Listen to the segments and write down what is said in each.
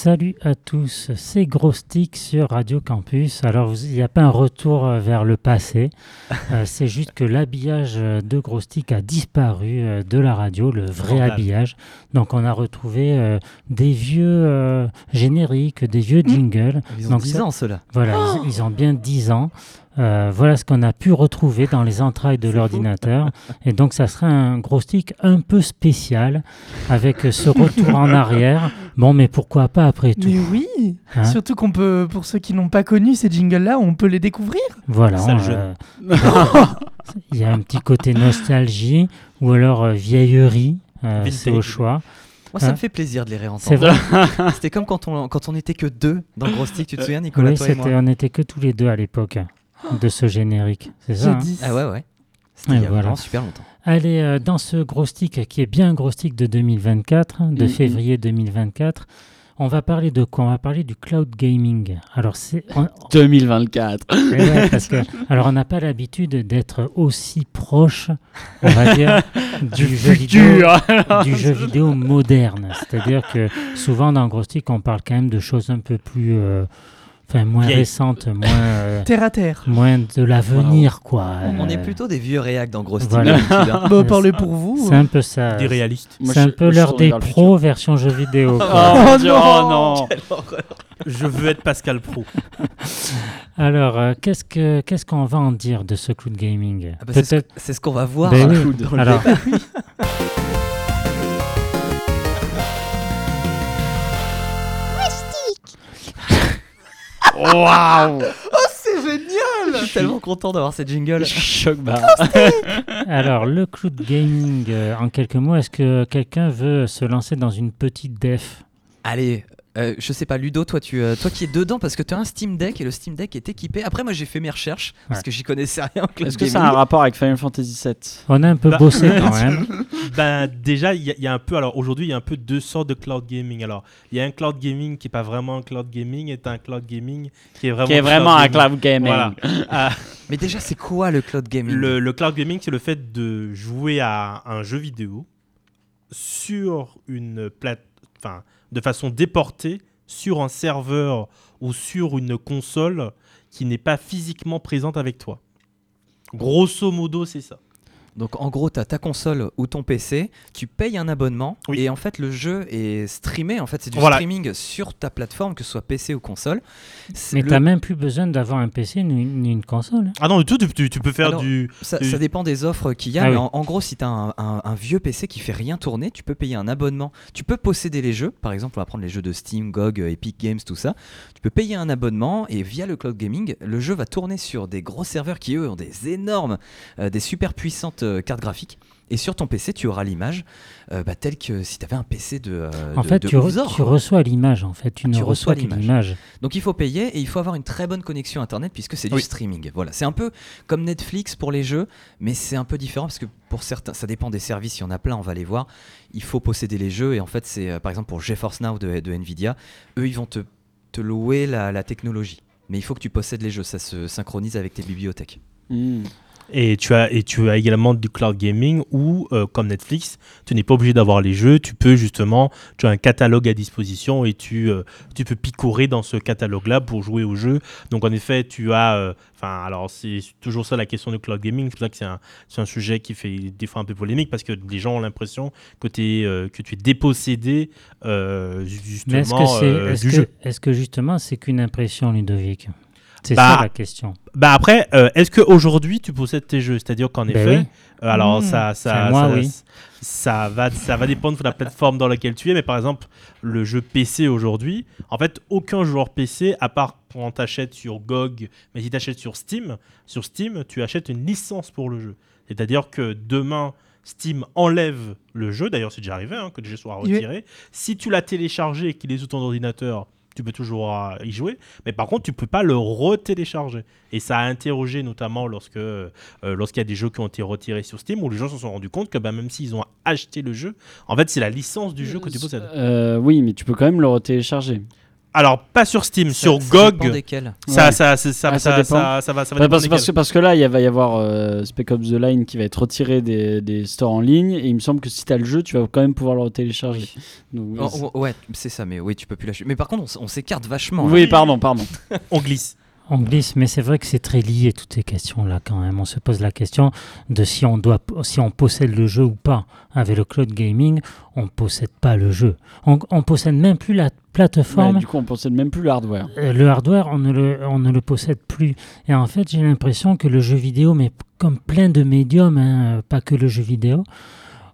Salut à tous, c'est Grostic sur Radio Campus. Alors, il n'y a pas un retour euh, vers le passé, euh, c'est juste que l'habillage euh, de Grostic a disparu de la radio, le vrai habillage. Donc, on a retrouvé euh, des vieux euh, génériques, des vieux jingles. Ils ont Donc 10 ça- ans, ceux-là. Voilà, ils, ils ont bien 10 ans. Euh, voilà ce qu'on a pu retrouver dans les entrailles de l'ordinateur. Et donc, ça sera un gros stick un peu spécial avec euh, ce retour en arrière. Bon, mais pourquoi pas après tout? Mais oui hein? Surtout qu'on peut, pour ceux qui n'ont pas connu ces jingles-là, on peut les découvrir. Voilà. Euh, Il y a un petit côté nostalgie ou alors euh, vieillerie. euh, c'est au choix. Moi, ça Hein? me fait plaisir de les C'est réentendre. vrai. C'était comme quand on, quand on était que deux dans Gros Stick, tu te souviens, Nicolas, Oui, toi et moi? on n'était que tous les deux à l'époque de ce générique. C'est ça. hein. Ah ouais, ouais. C'était il y a voilà. vraiment super longtemps. Allez, euh, dans ce gros stick qui est bien un gros stick de 2024, hein, de Mhm. février 2024, on va parler de quoi? On va parler du cloud gaming. Alors, c'est. on- 2024. Eh ouais, parce que, alors, on n'a pas l'habitude d'être aussi proche, on va dire, du, jeu vidéo, du jeu vidéo moderne. C'est-à-dire que souvent dans Gros Stick, on parle quand même de choses un peu plus. euh, Enfin, moins récentes, moins, euh, Terre à terre. moins de l'avenir, quoi. On Euh, est plutôt des vieux réacs dans Gros Stick. voilà. d'habitude, hein. Bah, parlez pour vous. C'est un peu ça. Des réalistes. Moi, C'est je- un peu je l'heure tourne des vers le pros version jeu vidéo. quoi. Oh, Oh Dieu, oh non Je veux être Pascal Pro. Alors, euh, qu'est-ce que qu'est-ce qu'on va en dire de ce cloud gaming? Ah bah, c'est ce- Peut-être. C'est ce qu'on va voir. Ben oui. Dans le Alors, Waouh C'est génial Je suis tellement content d'avoir cette jingle. Choc barre. alors, le cloud gaming, euh, en quelques mots, est-ce que quelqu'un veut se lancer dans une petite def? Allez, euh, je sais pas, Ludo, toi, tu, euh, toi qui es dedans parce que tu as un Steam Deck et le Steam Deck est équipé. Après, moi, j'ai fait mes recherches parce Ouais. que j'y connaissais rien. en cloud Est-ce que ça a un rapport avec Final Fantasy VII On a un peu Bah- bossé quand même. Ben déjà, il y, a- il y a un peu. Alors aujourd'hui, il y a un peu deux sortes de cloud gaming. Alors, il y a un cloud gaming qui est pas vraiment un cloud gaming, et un cloud gaming qui est vraiment. Qui est vraiment un cloud gaming. Voilà. Ah, Mais déjà, c'est quoi le cloud gaming? Le, le cloud gaming, c'est le fait de jouer à un jeu vidéo sur une plate, enfin, de façon déportée sur un serveur ou sur une console qui n'est pas physiquement présente avec toi. Grosso modo, c'est ça. Donc en gros, tu as ta console ou ton PC, tu payes un abonnement Oui. et en fait le jeu est streamé, en fait c'est du Voilà. streaming sur ta plateforme, que ce soit PC ou console. Mais le- t'as même plus besoin d'avoir un PC ni, ni une console. Ah non, du tout, tu, tu- tu peux faire Alors, du. ça, du- ça dépend des offres qu'il y a, Ah mais oui. en, en gros si tu as un, un- un vieux PC qui fait rien tourner, tu peux payer un abonnement. Tu peux posséder les jeux, par exemple on va prendre les jeux de Steam, GOG, euh, Epic Games, tout ça. Tu peux payer un abonnement et via le cloud gaming, le jeu va tourner sur des gros serveurs qui eux ont des énormes, euh, des super puissantes euh, cartes graphiques. Et sur ton PC, tu auras l'image euh, bah, telle que si tu avais un PC de. euh, En de- fait, de tu, re- Buzor, tu quoi. reçois l'image. En fait, tu Ah, ne tu reçois l'image. Donc il faut payer et il faut avoir une très bonne connexion internet puisque c'est du Oui. streaming. Voilà, c'est un peu comme Netflix pour les jeux, mais c'est un peu différent parce que pour certains, ça dépend des services. Il y en a plein, on va les voir. Il faut posséder les jeux et en fait, c'est euh, par exemple pour GeForce Now de, de Nvidia, eux ils vont te, te louer la, la technologie. Mais il faut que tu possèdes les jeux, ça se synchronise avec tes bibliothèques. Hmm. Et tu as, et tu as également du cloud gaming où, euh, comme Netflix, tu n'es pas obligé d'avoir les jeux. Tu peux justement, tu as un catalogue à disposition et tu, euh, tu peux picorer dans ce catalogue-là pour jouer au jeu. Donc en effet, tu as, euh, enfin, alors c'est toujours ça la question du cloud gaming. C'est pour ça que c'est un, c'est un sujet qui fait des fois un peu polémique parce que les gens ont l'impression que, t'es, que tu es dépossédé Mais est-ce justement que, c'est, est-ce du que- jeu. est-ce que justement c'est qu'une impression, Ludovic? C'est Bah, ça la question. Bah après, euh, est-ce qu'aujourd'hui tu possèdes tes jeux? C'est-à-dire qu'en Ben effet, oui. euh, alors Mmh. ça, ça, moi, ça, oui. ça va, ça va dépendre de la plateforme dans laquelle tu es, mais par exemple, le jeu PC aujourd'hui, en fait, aucun joueur PC, à part quand tu achètes sur GOG, mais si tu achètes sur Steam, sur Steam, tu achètes une licence pour le jeu. C'est-à-dire que demain, Steam enlève le jeu, d'ailleurs c'est déjà arrivé hein, que le jeu soit Oui. retiré. Si tu l'as téléchargé et qu'il est sous ton ordinateur, tu peux toujours euh, y jouer, mais par contre tu peux pas le retélécharger. Et ça a interrogé notamment lorsque euh, lorsqu'il y a des jeux qui ont été retirés sur Steam où les gens se sont rendus compte que bah, même s'ils ont acheté le jeu, en fait c'est la licence du jeu que tu possèdes. Euh, oui, mais tu peux quand même le retélécharger. Alors, pas sur Steam, Ça- sur ça GOG. Ça, Ouais. ça, ça, ça, Ah, ça ça, dépend. ça, ça va, ça va Ouais, parce, parce que, desquels. parce que là, il va y avoir euh, Spec Ops The Line qui va être retiré des, des stores en ligne. Et il me semble que si tu as le jeu, tu vas quand même pouvoir le télécharger. Donc, Oh, oh, ouais, c'est ça, mais oui, tu peux plus lâcher. Mais par contre, on, s'écarte vachement. oui, pardon, pardon. On glisse. On glisse, mais c'est vrai que c'est très lié toutes ces questions-là quand même. On se pose la question de si on doit, si on possède le jeu ou pas. Avec le cloud gaming, on ne possède pas le jeu. On, on possède même plus la plateforme. Ouais, du coup, on possède même plus le hardware. Euh, le hardware, on ne le, on ne le possède plus. Et en fait, j'ai l'impression que le jeu vidéo, mais comme plein de médiums, hein, pas que le jeu vidéo,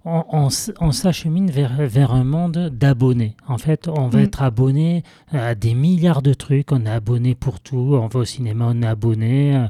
on, on on s'achemine vers, vers un monde d'abonnés. En fait, on va Mm. être abonné à des milliards de trucs. On est abonné pour tout. On va au cinéma, on est abonné. Euh,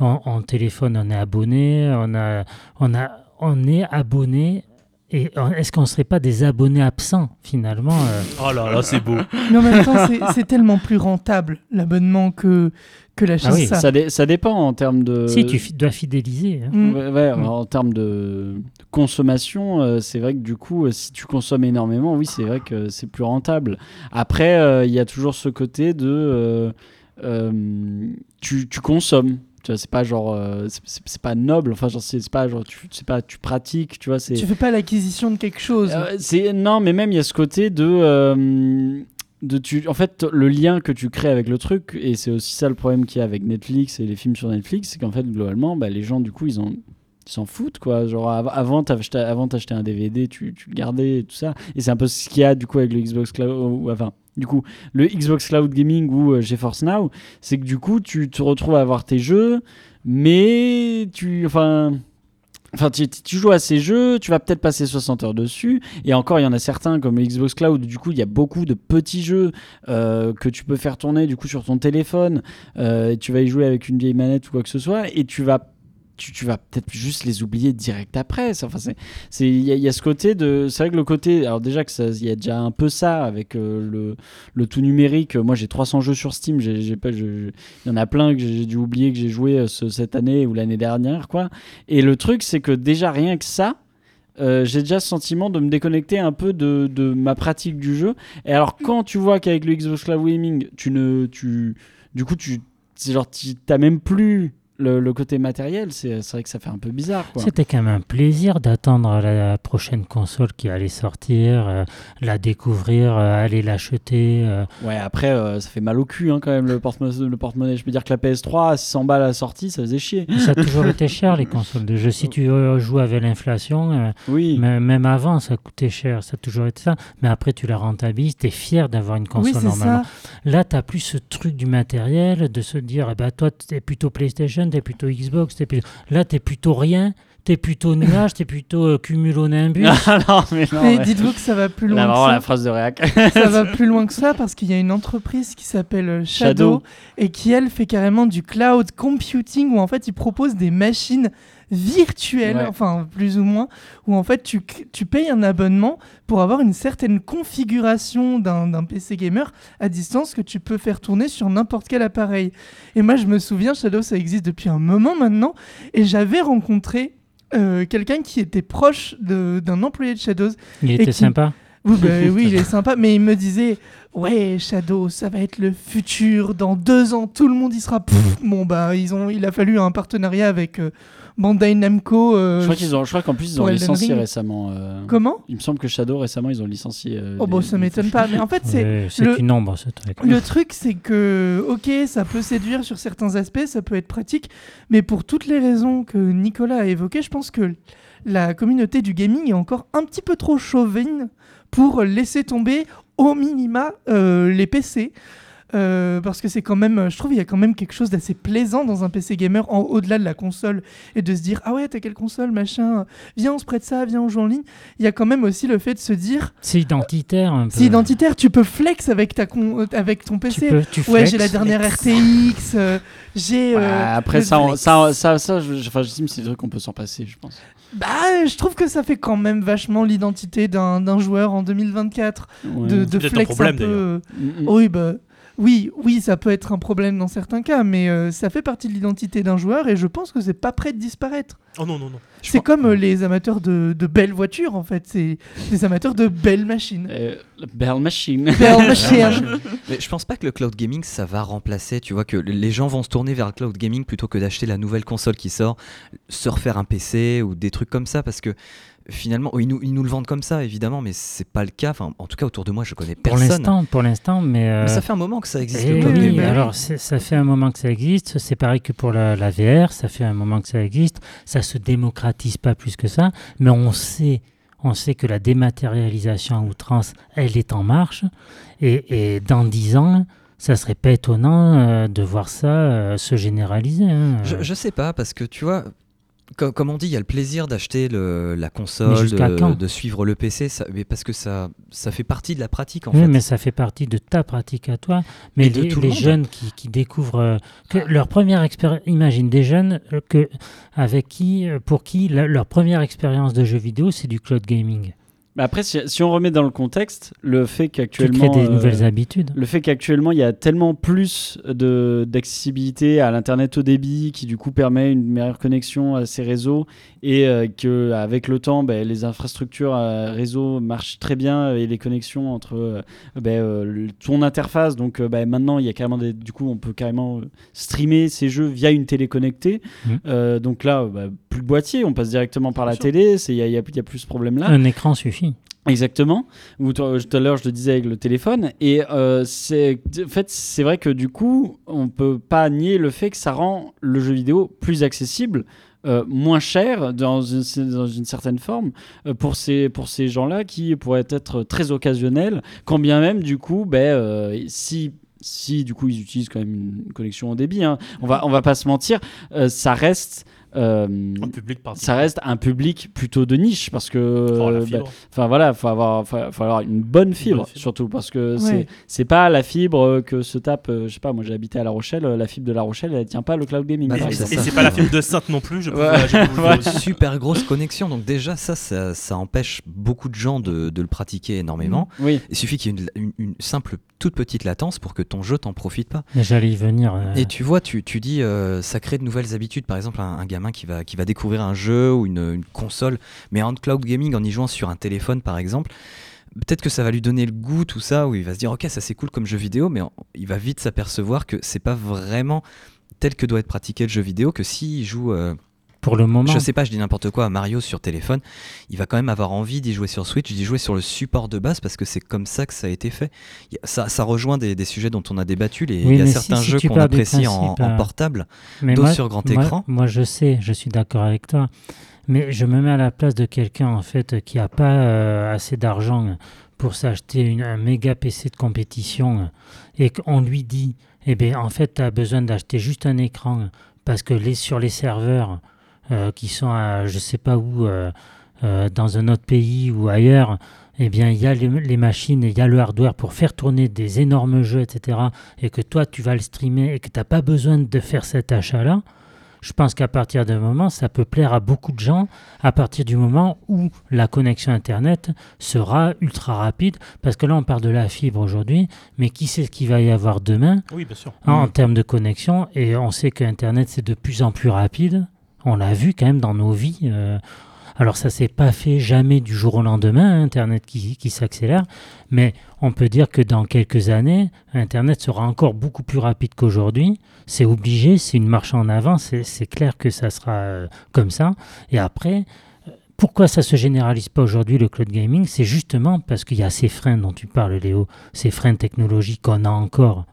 En, en téléphone, on est abonné. On, a, on, a, on est abonné. Et euh, est-ce qu'on ne serait pas des abonnés absents finalement euh, Oh là là, c'est beau. Mais en même temps, c'est tellement plus rentable l'abonnement que, que la Ah chose oui. ça. Ça, dé- ça dépend en termes de. Si, tu dois fidéliser. hein. Mm. Ouais, ouais, Mm. en termes de consommation, euh, c'est vrai que du coup, euh, si tu consommes énormément, oui, c'est vrai que c'est plus rentable. Après, euh, il y a toujours ce côté de euh, euh, tu, tu consommes. Tu vois, c'est pas genre, euh, c'est- pas noble. Enfin, genre, c'est pas genre, tu, c'est pas, tu pratiques. Tu vois, c'est. Tu fais pas l'acquisition de quelque chose. Euh, c'est non, mais même il y a ce côté de euh, en fait le lien que tu crées avec le truc et c'est aussi ça le problème qu'il y a avec Netflix et les films sur Netflix, c'est qu'en fait globalement bah, les gens du coup ils s'en foutent quoi. Genre av- avant t'achetais un DVD tu, le gardais et tout ça. Et c'est un peu ce qu'il y a du coup avec le Xbox Cloud ou enfin du coup le Xbox Cloud Gaming ou euh, GeForce Now c'est que du coup tu te retrouves à avoir tes jeux mais tu enfin Enfin, tu, joues à ces jeux, tu vas peut-être passer 60 heures dessus, et encore, il y en a certains comme Xbox Cloud, du coup, il y a beaucoup de petits jeux euh, que tu peux faire tourner du coup sur ton téléphone, euh, et tu vas y jouer avec une vieille manette ou quoi que ce soit, et tu vas tu, vas peut-être juste les oublier direct après. Enfin, c'est, il y, a- ce côté de, c'est vrai que le côté, alors déjà que il y a déjà un peu ça avec euh, le, le tout numérique. Moi, j'ai 300 jeux sur Steam. J'ai, pas, il y en a plein que j'ai dû oublier que j'ai joué euh, ce- cette année ou l'année dernière, quoi. Et le truc, c'est que déjà rien que ça. euh, j'ai déjà ce sentiment de me déconnecter un peu de, de ma pratique du jeu. Et alors, quand tu vois qu'avec le Xbox Cloud Gaming, tu ne, tu, du coup, tu, c'est genre, t'as même plus le, le côté matériel. C'est, c'est vrai que ça fait un peu bizarre, quoi. C'était quand même un plaisir d'attendre la prochaine console qui allait sortir, euh, la découvrir, euh, aller l'acheter. euh. Ouais, après, euh, ça fait mal au cul, hein, quand même, le porte-monnaie. Le. Je peux dire que la PS3, à 600 balles à la sortie, ça faisait chier. Ça a toujours été cher les consoles de jeux. Si tu euh, joues avec l'inflation, euh, Oui. même avant ça coûtait cher, ça a toujours été ça. Mais après tu la rentabilises, tu es fier d'avoir une console oui, normalement. ça. Là, tu plus ce truc du matériel, de se dire, eh ben, toi, tu es plutôt PlayStation, tu es plutôt Xbox, t'es plutôt... là, tu plutôt rien, tu es plutôt nuage, tu es plutôt euh, cumulonimbus. Ah non, mais non. Mais ouais. dites-vous que ça va plus Là, loin vraiment, que la ça. phrase de réac. ça va plus loin que ça parce qu'il y a une entreprise qui s'appelle euh, Shadow, Shadow. et qui elle fait carrément du cloud computing où en fait ils proposent des machines Ouais. enfin plus ou moins, où en fait tu, tu payes un abonnement pour avoir une certaine configuration d'un PC gamer à distance que tu peux faire tourner sur n'importe quel appareil. Et moi je me souviens, Shadow ça existe depuis un moment maintenant, et j'avais rencontré euh, quelqu'un qui était proche d'un employé de Shadows Il était qui- sympa. oui, bah oui, il est sympa, mais il me disait Ouais, Shadow, ça va être le futur. Dans deux ans, tout le monde y sera. Pff, bon, bah, ils ont, il a fallu un partenariat avec euh, Bandai Namco. euh, Je crois qu'ils ont, je crois qu'en plus ils ont licencié Ring. récemment. euh, Comment Il me semble que Shadow récemment ils ont licencié. euh, Oh, bon, des- ça m'étonne pas. Mais en fait, c'est. Ouais, C'est le- une ombre, ce truc. Le truc, c'est que, ok, ça peut séduire sur certains aspects, ça peut être pratique, mais pour toutes les raisons que Nicolas a évoquées, je pense que la communauté du gaming est encore un petit peu trop chauvine pour laisser tomber au minima euh, les PC. Euh, parce que c'est quand même, je trouve, il y a quand même quelque chose d'assez plaisant dans un PC gamer en au-delà de la console et de se dire ah ouais t'as quelle console machin, viens on se prête ça, viens on joue en ligne. Il y a quand même aussi le fait de se dire C'est identitaire c'est identitaire, tu peux flex avec ta con- euh, avec ton Tu PC. peux, tu Ouais, flex. j'ai la dernière RTX, euh, j'ai. Ouais, euh, après ça, on- flex. ça, ça, ça, je, je- enfin, j'estime que c'est des trucs qu'on peut s'en passer, je pense. Bah, je trouve que ça fait quand même vachement l'identité d'un d'un joueur en 2024 Ouais. de, de peut-être un flex problème, un peu. euh, Mm, mm. Oui, bah. Oui, oui, ça peut être un problème dans certains cas, mais euh, ça fait partie de l'identité d'un joueur et je pense que c'est pas prêt de disparaître. Oh non, non, non. C'est comme euh, les amateurs de, de belles voitures, en fait. C'est des amateurs de belles machines. Euh, belle machine. Belle machine. Mais je pense pas que le cloud gaming ça va remplacer. Tu vois que les gens vont se tourner vers le cloud gaming plutôt que d'acheter la nouvelle console qui sort, se refaire un PC ou des trucs comme ça parce que finalement, ils nous, ils nous le vendent comme ça évidemment, mais c'est pas le cas. Enfin, en tout cas autour de moi, je connais Pour personne. l'instant, pour l'instant, mais. euh, Mais ça fait un moment que ça existe. eh oui, alors ça fait un moment que ça existe. C'est pareil que pour la, la VR, ça fait un moment que ça existe. Ça se démocratise pas plus que ça, mais on sait, on sait que la dématérialisation à outrance, elle est en marche. Et, et dans dix ans, ça serait pas étonnant euh, de voir ça euh, se généraliser. hein. Je, je sais pas, parce que tu vois, co- comme on dit, il y a le plaisir d'acheter la console, de, de suivre le PC, ça- mais parce que ça, ça fait partie de la pratique en oui, fait. mais ça fait partie de ta pratique à toi. Mais Et de les, tout le les monde. jeunes qui, qui découvrent euh, que leur première expérience, imagine des jeunes euh, que avec qui, euh, pour qui la- leur première expérience de jeu vidéo, c'est du cloud gaming. Mais après, si, si on remet dans le contexte, le fait Tu qu'actuellement. des euh, nouvelles habitudes. Le fait qu'actuellement il y a tellement plus d'accessibilité à l'internet haut débit qui du coup permet une meilleure connexion à ces réseaux et euh, que avec le temps ben, les infrastructures euh, réseau marchent très bien et les connexions entre euh, euh, le- ton interface donc euh, ben, maintenant il y a carrément des, du coup on peut carrément euh, streamer ces jeux via une télé connectée. Euh, donc là bah, plus de boîtier on passe directement par la télé c'est il y a, y a- il y a plus ce problème là Un écran suffit. Exactement. Ou toi, tout à l'heure, je le disais avec le téléphone. Et euh, c'est, en fait, c'est vrai que du coup, on peut pas nier le fait que ça rend le jeu vidéo plus accessible. euh, moins cher dans une, dans une certaine forme euh, pour ces, pour ces gens-là qui pourraient être très occasionnels quand bien même du coup ben, euh, si si du coup ils utilisent quand même une connexion au débit hein, on va on va pas se mentir euh, ça reste euh, Un public particulier. ça reste un public plutôt de niche parce que Oh, la bah, fibre. Enfin voilà, faut avoir, faut, faut avoir une bonne fibre, bonne fibre. surtout parce que Ouais. c'est c'est pas la fibre euh, que se tape, euh, je sais pas, moi j'ai habité à La Rochelle, euh, la fibre de La Rochelle elle tient pas le cloud gaming. Bah Et et c'est pas la fibre de Sainte non plus, je peux, Ouais. Ouais. Super grosse connexion, donc déjà ça, ça, ça empêche beaucoup de gens de, de le pratiquer énormément. Oui, Il suffit qu'il y ait une, une- une simple toute petite latence pour que ton jeu t'en profite pas. J'allais y venir. euh, Et tu vois, tu, tu dis, euh, ça crée de nouvelles habitudes. Par exemple, un, un gamin qui va, découvrir un jeu ou une, console, mais en cloud gaming, en y jouant sur un téléphone, par exemple, peut-être que ça va lui donner le goût, tout ça, où il va se dire, ok, ça c'est cool comme jeu vidéo, mais il va vite s'apercevoir que c'est pas vraiment tel que doit être pratiqué le jeu vidéo, que s'il joue, euh, pour le moment, je sais pas, je dis n'importe quoi, à Mario sur téléphone, il va quand même avoir envie d'y jouer sur Switch, d'y jouer sur le support de base, parce que c'est comme ça que ça a été fait. Ça, ça rejoint des, des sujets dont on a débattu, les, Oui, il y a certains si- jeux qu'on apprécie en, euh, portable. d'autres sur grand écran. Moi, je sais, je suis d'accord avec toi. Mais je me mets à la place de quelqu'un en fait qui n'a pas euh, assez d'argent pour s'acheter un méga PC de compétition et qu'on lui dit, eh bien, en fait, tu as besoin d'acheter juste un écran parce que les, sur les serveurs qui sont à je sais pas où, euh, euh, dans un autre pays ou ailleurs, eh bien, il y a les, les machines et il y a le hardware pour faire tourner des énormes jeux, etc. Et que toi, tu vas le streamer et que tu n'as pas besoin de faire cet achat-là. Je pense qu'à partir d'un moment, ça peut plaire à beaucoup de gens à partir du moment où la connexion Internet sera ultra rapide. Parce que là, on parle de la fibre aujourd'hui, mais qui sait ce qu'il va y avoir demain Oui, bien sûr. en termes de connexion Et on sait que Internet, c'est de plus en plus rapide. On l'a vu quand même dans nos vies. euh, alors ça s'est pas fait jamais du jour au lendemain, hein, Internet qui, qui s'accélère, mais on peut dire que dans quelques années, Internet sera encore beaucoup plus rapide qu'aujourd'hui. C'est obligé, c'est une marche en avant, c'est clair que ça sera euh, comme ça. Et après, euh, pourquoi ça se généralise pas aujourd'hui le cloud gaming? C'est justement parce qu'il y a ces freins dont tu parles, Léo, ces freins technologiques qu'on a encore.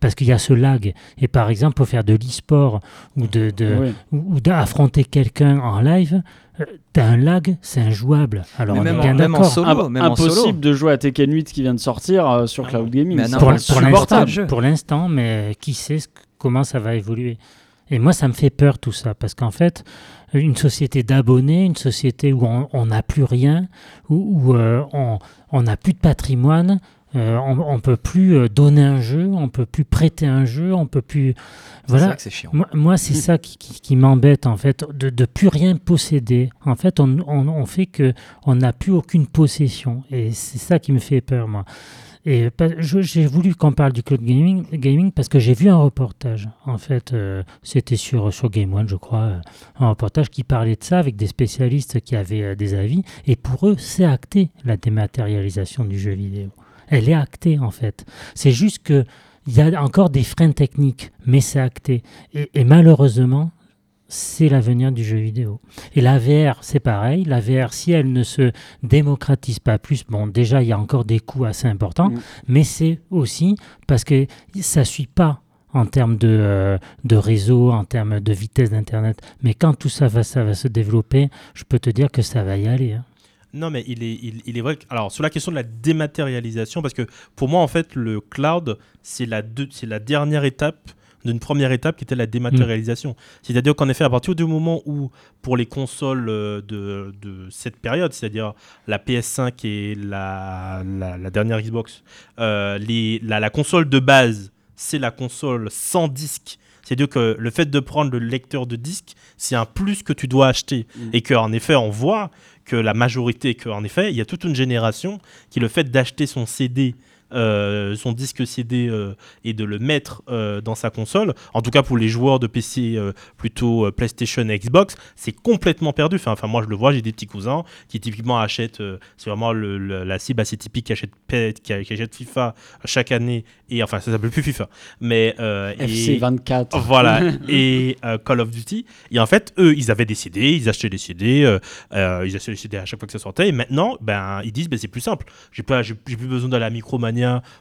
Parce qu'il y a ce lag. Et par exemple, pour faire de l'e-sport ou de, de, oui. ou, ou d'affronter quelqu'un en live, euh, t'as un lag, c'est injouable. Alors Mais on même est en- bien même en d'accord. solo, même en solo. impossible de jouer à Tekken 8 qui vient de sortir euh, sur Ah cloud gaming. Mais Pour, pour supportable, l'instant, jeu. pour l'instant, mais qui sait ce- comment ça va évoluer. Et moi, ça me fait peur tout ça, parce qu'en fait, une société d'abonnés, une société où on n'a plus rien, où, où, euh, on on n'a plus de patrimoine, euh, on ne peut plus euh, donner un jeu, on peut plus prêter un jeu, on peut plus... Voilà, que c'est chiant. moi, moi, c'est ça qui, qui- qui m'embête en fait, de, de plus rien posséder. En fait, on, on, on fait que on n'a plus aucune possession, et c'est ça qui me fait peur, moi. Et j'ai voulu qu'on parle du cloud gaming, gaming parce que j'ai vu un reportage. En fait, euh, c'était sur, sur Game One, je crois, euh, un reportage qui parlait de ça avec des spécialistes qui avaient euh, des avis. Et pour eux, c'est acté la dématérialisation du jeu vidéo. Elle est actée en fait. C'est juste que il y a encore des freins techniques, mais c'est acté. et malheureusement, c'est l'avenir du jeu vidéo. Et la VR, c'est pareil. La VR, si elle ne se démocratise pas plus, bon, déjà, il y a encore des coûts assez importants, mm. mais c'est aussi parce que ça ne suit pas en termes de, euh, de réseau, en termes de vitesse d'Internet. Mais quand tout ça va, ça va se développer, je peux te dire que ça va y aller. Hein. Non, mais il est, il, est vrai. Que, alors, sur la question de la dématérialisation, parce que pour moi, en fait, le cloud, c'est la, la dernière étape d'une première étape qui était la dématérialisation. C'est-à-dire qu'en effet, à partir du moment où, pour les consoles euh, de, de cette période, c'est-à-dire la PS5 et la, la, dernière Xbox, euh, les, la, la console de base, c'est la console sans disque c'est-à-dire que le fait de prendre le lecteur de disque, c'est un plus que tu dois acheter. Mm. Et qu'en effet, on voit la majorité, qu'en effet, il y a toute une génération qui, le fait d'acheter son CD euh, son disque CD euh, et de le mettre euh, dans sa console, en tout cas pour les joueurs de PC plutôt PlayStation et Xbox, c'est complètement perdu. Enfin, moi je le vois, j'ai des petits cousins qui typiquement achètent, c'est vraiment la cible assez typique qui achète, qui, achète FIFA chaque année, et enfin ça s'appelle plus FIFA, mais FC 24. Voilà, et Call of Duty. Et en fait, eux, ils avaient des CD, ils achetaient des CD, ils achetaient des CD à chaque fois que ça sortait, et maintenant, ben, ils disent, ben, c'est plus simple, j'ai plus besoin de la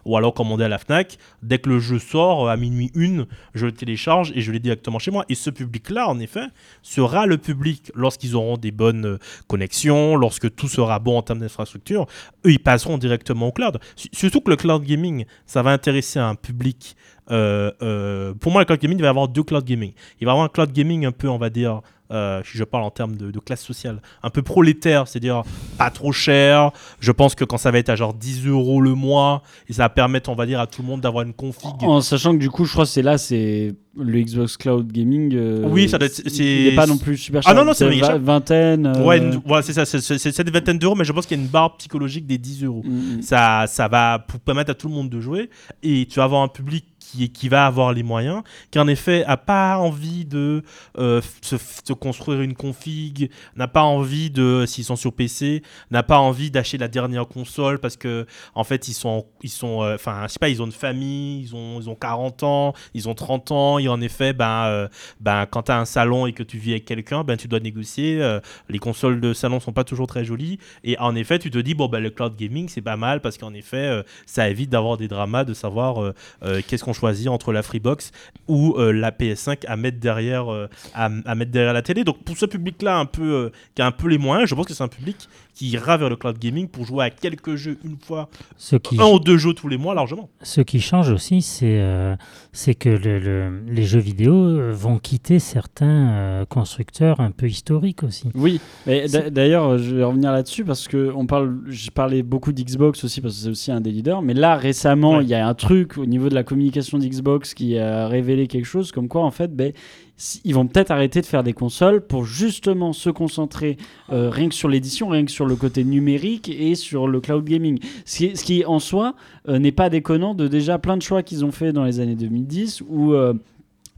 ou alors commander à la Fnac. Dès que le jeu sort euh, à minuit une, je le télécharge et je l'ai directement chez moi. Et ce public-là, en effet, sera le public lorsqu'ils auront des bonnes euh, connexions, lorsque tout sera bon en termes d'infrastructure. Eux, ils passeront directement au cloud. Surtout que le cloud gaming, ça va intéresser un public. Euh, pour moi, le cloud gaming, il va y avoir deux cloud gaming. Il va y avoir un cloud gaming un peu, on va dire, euh, je parle en termes de, classe sociale, un peu prolétaire, c'est-à-dire pas trop cher. Je pense que quand ça va être à genre 10 euros le mois, et ça va permettre, on va dire, à tout le monde d'avoir une config. En sachant que du coup, je crois que c'est là, c'est le Xbox Cloud Gaming. Euh, oui, ça doit être. Il n'est pas non plus super cher. Ah non, non, c'est une vingtaine. Euh, Ouais, voilà, c'est ça, c'est cette vingtaine d'euros, mais je pense qu'il y a une barre psychologique des 10 euros. Mm, mm. Ça, ça va pour permettre à tout le monde de jouer, et tu vas avoir un public qui, va avoir les moyens, qui en effet a pas envie de se, se, construire une config, n'a pas envie de, s'ils sont sur PC, n'a pas envie d'acheter la dernière console parce que en fait ils sont, ils sont, euh, enfin je sais pas, ils ont une famille, ils ont, ils ont 40 ans, ils ont 30 ans, et en effet, ben, euh, ben quand tu as un salon et que tu vis avec quelqu'un, ben tu dois négocier. Euh, les consoles de salon sont pas toujours très jolies, et en effet tu te dis bon ben le cloud gaming c'est pas mal parce qu'en effet ça évite d'avoir des dramas de savoir qu'est-ce qu'on choisit entre la Freebox ou la PS5 à mettre derrière, à, à mettre derrière la télé. Donc pour ce public-là un peu, euh, qui a un peu les moyens, je pense que c'est un public qui ira vers le cloud gaming pour jouer à quelques jeux une fois, ce qui un ou deux jeux tous les mois largement. Ce qui change aussi, c'est euh, que le, les jeux vidéo euh, vont quitter certains constructeurs un peu historiques aussi. Oui, mais d'ailleurs, je vais revenir là-dessus parce que on parle, j'ai parlé beaucoup d'Xbox aussi parce que c'est aussi un des leaders, mais là récemment, il y a un truc au niveau de la communication d'Xbox qui a révélé quelque chose comme quoi en fait, ben ils vont peut-être arrêter de faire des consoles pour justement se concentrer euh, rien que sur l'édition, rien que sur le côté numérique et sur le cloud gaming. Ce qui, en soi euh, n'est pas déconnant de déjà plein de choix qu'ils ont fait dans les années 2010 où euh,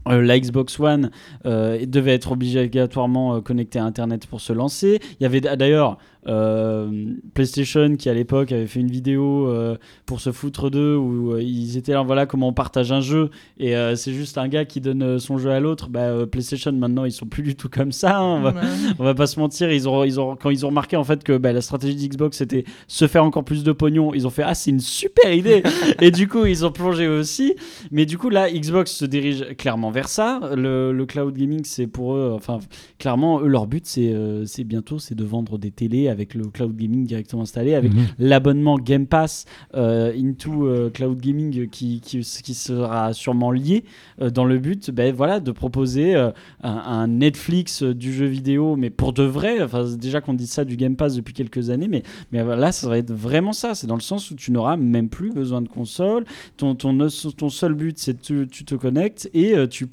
la Xbox One devait être obligatoirement connectée à Internet pour se lancer. Il y avait d'ailleurs PlayStation qui à l'époque avait fait une vidéo euh, pour se foutre d'eux où euh, ils étaient là voilà comment on partage un jeu. Et c'est juste un gars qui donne son jeu à l'autre. Bah, PlayStation maintenant ils sont plus du tout comme ça hein, on, va, pas se mentir. Ils ont, ils ont, quand ils ont remarqué en fait que bah, la stratégie d'Xbox c'était se faire encore plus de pognon ils ont fait ah c'est une super idée. Et du coup ils ont plongé aussi. Mais du coup là Xbox se dirige clairement vers ça. Le, le cloud gaming c'est pour eux enfin clairement eux leur but c'est c'est bientôt c'est de vendre des télés avec le cloud gaming directement installé, avec mhm. l'abonnement Game Pass euh, into euh, cloud gaming qui, qui, sera sûrement lié euh, dans le but ben, voilà, de proposer un, Netflix du jeu vidéo, mais pour de vrai. Enfin, déjà qu'on dit ça du Game Pass depuis quelques années, mais, mais là, ça va être vraiment ça. C'est dans le sens où tu n'auras même plus besoin de console. Ton, ton, ton seul but, c'est que tu te connectes et tu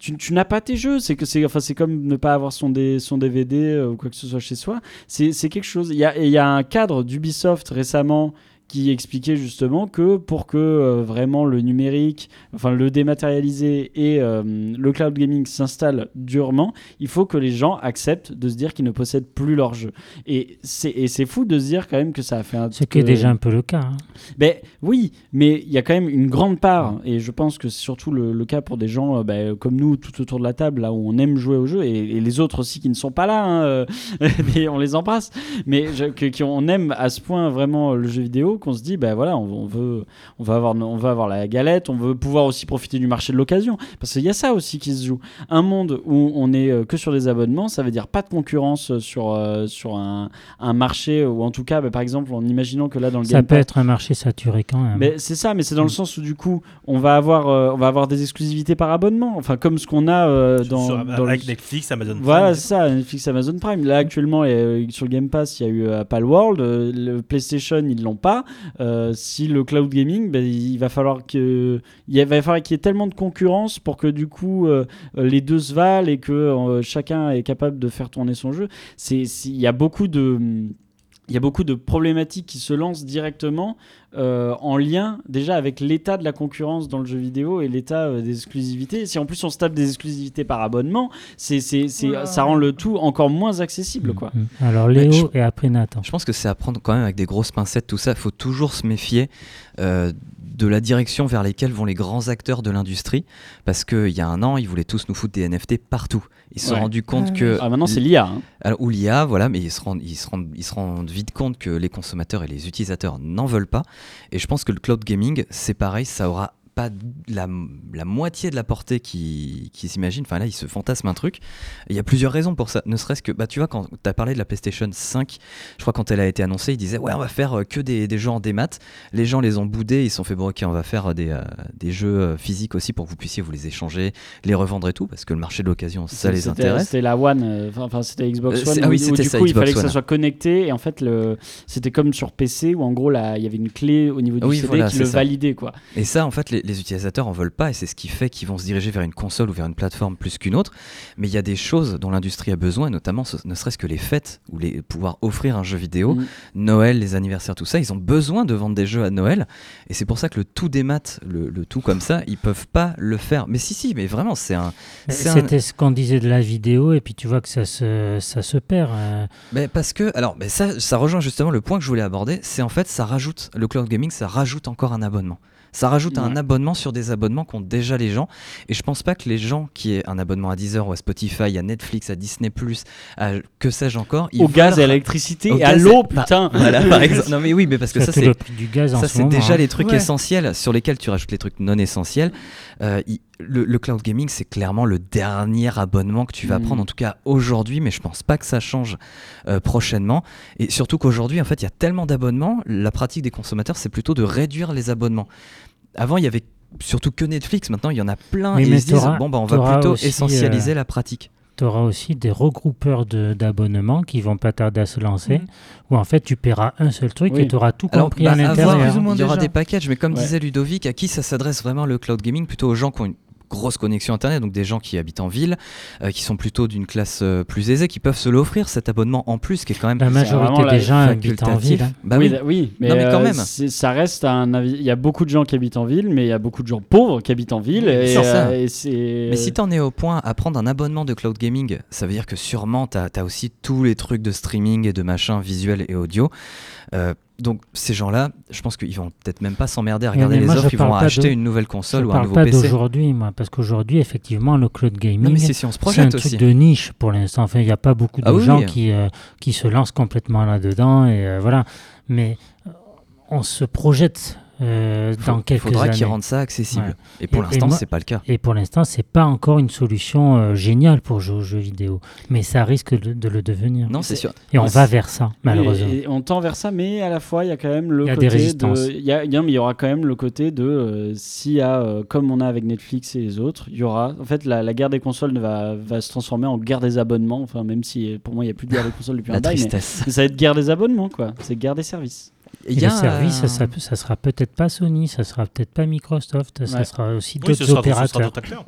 tu, n'as pas tes jeux. C'est que c'est enfin c'est comme ne pas avoir son, son DVD euh, ou quoi que ce soit chez soi. C'est quelque chose. Il y a, y a un cadre d'Ubisoft récemment qui expliquait justement que pour que euh, vraiment le numérique, enfin le dématérialisé et euh, le cloud gaming s'installent durement, il faut que les gens acceptent de se dire qu'ils ne possèdent plus leur jeu. Et c'est fou de se dire quand même que ça a fait un. Ce qui est déjà un peu le cas. hein. ben, oui, mais il y a quand même une grande part, et je pense que c'est surtout le, le cas pour des gens euh, ben, comme nous, tout autour de la table, là où on aime jouer au jeu, et, et les autres aussi qui ne sont pas là, hein, mais on les embrasse, mais je- que, qui on aime à ce point vraiment le jeu vidéo qu'on se dit, ben voilà, on, on veut, on va avoir, on va avoir la galette, on veut pouvoir aussi profiter du marché de l'occasion, parce qu'il y a ça aussi qui se joue. Un monde où on est euh, que sur des abonnements, ça veut dire pas de concurrence sur euh, sur un, un marché, ou en tout cas, ben, par exemple, en imaginant que là dans le Ça Game peut Pass- être un marché saturé quand même. mais c'est ça, mais c'est dans le sens où du coup, on va avoir, euh, on va avoir des exclusivités par abonnement, enfin comme ce qu'on a euh, dans, Sur- dans le- avec Netflix, Amazon Prime. Voilà, c'est ça, Netflix, Amazon Prime. Là actuellement, euh, sur le Game Pass, il y a eu euh, Palworld, euh, le PlayStation, ils l'ont pas. Euh, si le cloud gaming, ben, il va falloir qu'il y ait tellement de concurrence pour que du coup euh, les deux se valent et que euh, chacun est capable de faire tourner son jeu. Il y a beaucoup de il y a beaucoup de problématiques qui se lancent directement euh, en lien déjà avec l'état de la concurrence dans le jeu vidéo et l'état euh, des exclusivités. Si en plus on se tape des exclusivités par abonnement, c'est, c'est, c'est- Oula. ça rend le tout encore moins accessible. Quoi. Mm. Alors Léo je- et après Nathan. Je pense que c'est à prendre quand même avec des grosses pincettes, tout ça. Il faut toujours se méfier euh, de la direction vers lesquelles vont les grands acteurs de l'industrie. Parce qu'il y a un an, ils voulaient tous nous foutre des NFT partout. Ils se sont Ouais. rendus compte Ah que. Ah, maintenant c'est l'IA. hein. Alors, ou l'IA, voilà, mais ils se, rendent, ils, se rendent, ils se rendent vite compte que les consommateurs et les utilisateurs n'en veulent pas. Et je pense que le cloud gaming, c'est pareil, ça aura pas la, la moitié de la portée qui, qui s'imaginent. Enfin là, ils se fantasment un truc. Il y a plusieurs raisons pour ça. Ne serait-ce que, bah, tu vois, quand tu as parlé de la PlayStation 5, je crois quand elle a été annoncée, ils disaient Ouais, on va faire euh, que des, des jeux en démat. Les gens les ont boudés, ils se sont fait Bon, ok, on va faire des, euh, des jeux euh, physiques aussi pour que vous puissiez vous les échanger, les revendre et tout, parce que le marché de l'occasion, ça les intéresse. C'était la One, euh, enfin c'était Xbox Euh, One. ah oui, c'était ça, coup il fallait que ça soit connecté et en fait le, c'était comme sur PC où en gros là, il y avait une clé au niveau du Oui, CD voilà, qui le ça. validait quoi. Et ça, en fait, les, les utilisateurs en veulent pas, et c'est ce qui fait qu'ils vont se diriger vers une console ou vers une plateforme plus qu'une autre. Mais il y a des choses dont l'industrie a besoin, notamment ce- ne serait-ce que les fêtes, ou les, pouvoir offrir un jeu vidéo, Mm. Noël, les anniversaires, tout ça, ils ont besoin de vendre des jeux à Noël. Et c'est pour ça que le tout des maths, le, le tout comme ça, ils peuvent pas le faire. Mais si, si, mais vraiment, c'est un. c'est un- C'était ce qu'on disait de la vidéo et puis tu vois que ça se, ça se perd. euh. Mais parce que, alors, mais ça, ça rejoint justement le point que je voulais aborder, c'est en fait, ça rajoute, le cloud gaming, ça rajoute encore un abonnement. Ça rajoute un abonnement sur des abonnements qu'ont déjà les gens. Et je pense pas que les gens qui aient un abonnement à Deezer ou à Spotify, à Netflix, à Disney, à que sais-je encore, ils Au gaz et à l'électricité et à l'eau, et- bah, putain. Voilà, par exemple. Non, mais oui, mais parce que ça, c'est le prix du gaz en ça, ce c'est déjà hein. les trucs Ouais. essentiels sur lesquels tu rajoutes les trucs non essentiels. Euh, le, le cloud gaming, c'est clairement le dernier abonnement que tu vas Mm. prendre, en tout cas aujourd'hui, mais je pense pas que ça change euh, prochainement. Et surtout qu'aujourd'hui, en fait, il y a tellement d'abonnements, la pratique des consommateurs, c'est plutôt de réduire les abonnements. Avant, il y avait surtout que Netflix, maintenant, il y en a plein, Oui, et mais ils se disent, t'auras- bon, bah, on va plutôt aussi, essentialiser euh, la pratique. Tu auras aussi des regroupeurs de- d'abonnements qui vont pas tarder à se lancer, Mhm. où en fait tu paieras un seul truc Oui. et tu auras tout Alors, compris bah, à l'intérieur. il y aura déjà. des packages, mais comme Ouais. disait Ludovic, à qui ça s'adresse vraiment le cloud gaming? Plutôt aux gens qui ont une grosse connexion internet, donc des gens qui habitent en ville, euh, qui sont plutôt d'une classe euh, plus aisée, qui peuvent se l'offrir cet abonnement en plus, qui est quand même La majorité des gens habitent en ville. hein. Bah oui, oui. oui, mais, Non, mais quand euh, même. ça reste un avis. Il y a beaucoup de gens qui habitent en ville, mais il y a beaucoup de gens pauvres qui habitent en ville. Et, ça. euh. Mais si t'en es au point à prendre un abonnement de cloud gaming, ça veut dire que sûrement t'as as aussi tous les trucs de streaming et de machin visuel et audio. Euh, donc ces gens-là, je pense qu'ils vont peut-être même pas s'emmerder à Mais- regarder les moi, je offres, ils vont parle pas acheter de- une nouvelle Je console ou un parle nouveau pas PC. d'aujourd'hui, moi, parce qu'aujourd'hui, effectivement, le cloud gaming, c'est si un truc aussi. de niche pour l'instant. Enfin, il n'y a pas beaucoup de Ah oui, gens oui. qui, euh, qui se lancent complètement là-dedans. Et euh, voilà. Mais euh, on se projette euh, Faut- dans Il quelques faudra qu'ils années. rendent ça accessible. Ouais. Et pour Et- et l'instant, moi- c'est pas le cas. Et pour l'instant, c'est pas encore une solution euh, géniale pour jouer aux jeux vidéo. Mais ça risque de, de le devenir. Non, c'est sûr. Et on Ouais, va vers ça, malheureusement. et- et on tend vers ça, mais à la fois, il y a quand même le Il y a côté des résistances. de. Il y a, y mais il y aura quand même le côté de. euh, S'il y a, euh, comme on a avec Netflix et les autres, il y aura. En fait, la, la guerre des consoles va, va se transformer en guerre des abonnements. Enfin, même si pour moi, il n'y a plus de guerre des consoles depuis La un bail, mais, tristesse. mais ça va être guerre des abonnements, quoi. C'est guerre des services. Il Et y a le service, un- ça, ça, ça sera peut-être pas Sony, ça sera peut-être pas Microsoft, ça Ouais. sera aussi Oui, d'autres sera, ce sera opérateurs. d'autres acteurs.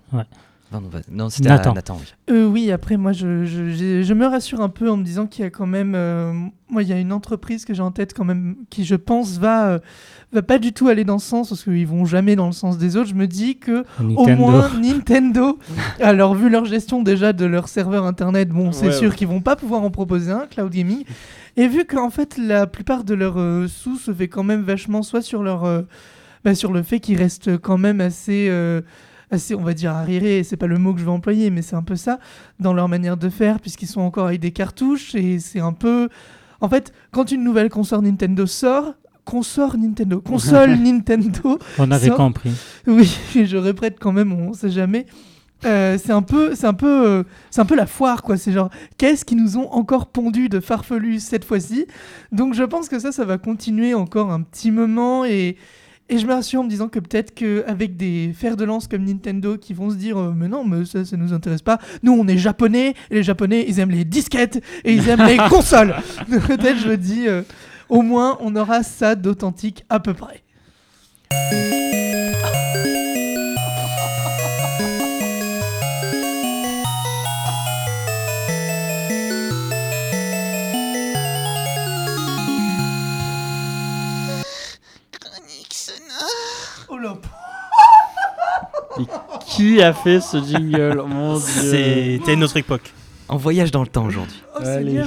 Non, c'était à Nathan. Nathan. oui. Euh, oui, après, moi, je, je, j'ai- je me rassure un peu en me disant qu'il y a quand même. euh, moi, il y a une entreprise que j'ai en tête quand même qui, je pense, va, euh, va pas du tout aller dans ce sens parce qu'ils vont jamais dans le sens des autres. Je me dis que au Nintendo. moins Nintendo, alors vu leur gestion déjà de leur serveur internet, bon, c'est Ouais, sûr ouais. qu'ils vont pas pouvoir en proposer un, cloud gaming. Et vu qu'en fait, la plupart de leurs euh, sous se fait quand même vachement soit sur leur. euh, bah, sur le fait qu'ils restent quand même assez. euh, assez, on va dire, arriérés, c'est pas le mot que je vais employer, mais c'est un peu ça, dans leur manière de faire, puisqu'ils sont encore avec des cartouches, et c'est un peu... En fait, quand une nouvelle console Nintendo sort, console Nintendo, console Nintendo, On avait Ça- compris. oui, je répète quand même, on sait jamais. Euh, c'est un peu, c'est un peu, euh, c'est un peu la foire quoi. C'est genre, qu'est-ce qu'ils nous ont encore pondu de farfelu cette fois-ci? Donc je pense que ça, ça va continuer encore un petit moment et et je me rassure en me disant que peut-être qu'avec des fers de lance comme Nintendo qui vont se dire euh, mais non mais ça ça nous intéresse pas. Nous on est japonais et les japonais ils aiment les disquettes et ils aiment les consoles. Peut-être je me dis euh, au moins on aura ça d'authentique à peu près Qui a fait ce jingle? Mon dieu. C'était une autre époque. En voyage dans le temps aujourd'hui. oh Allez.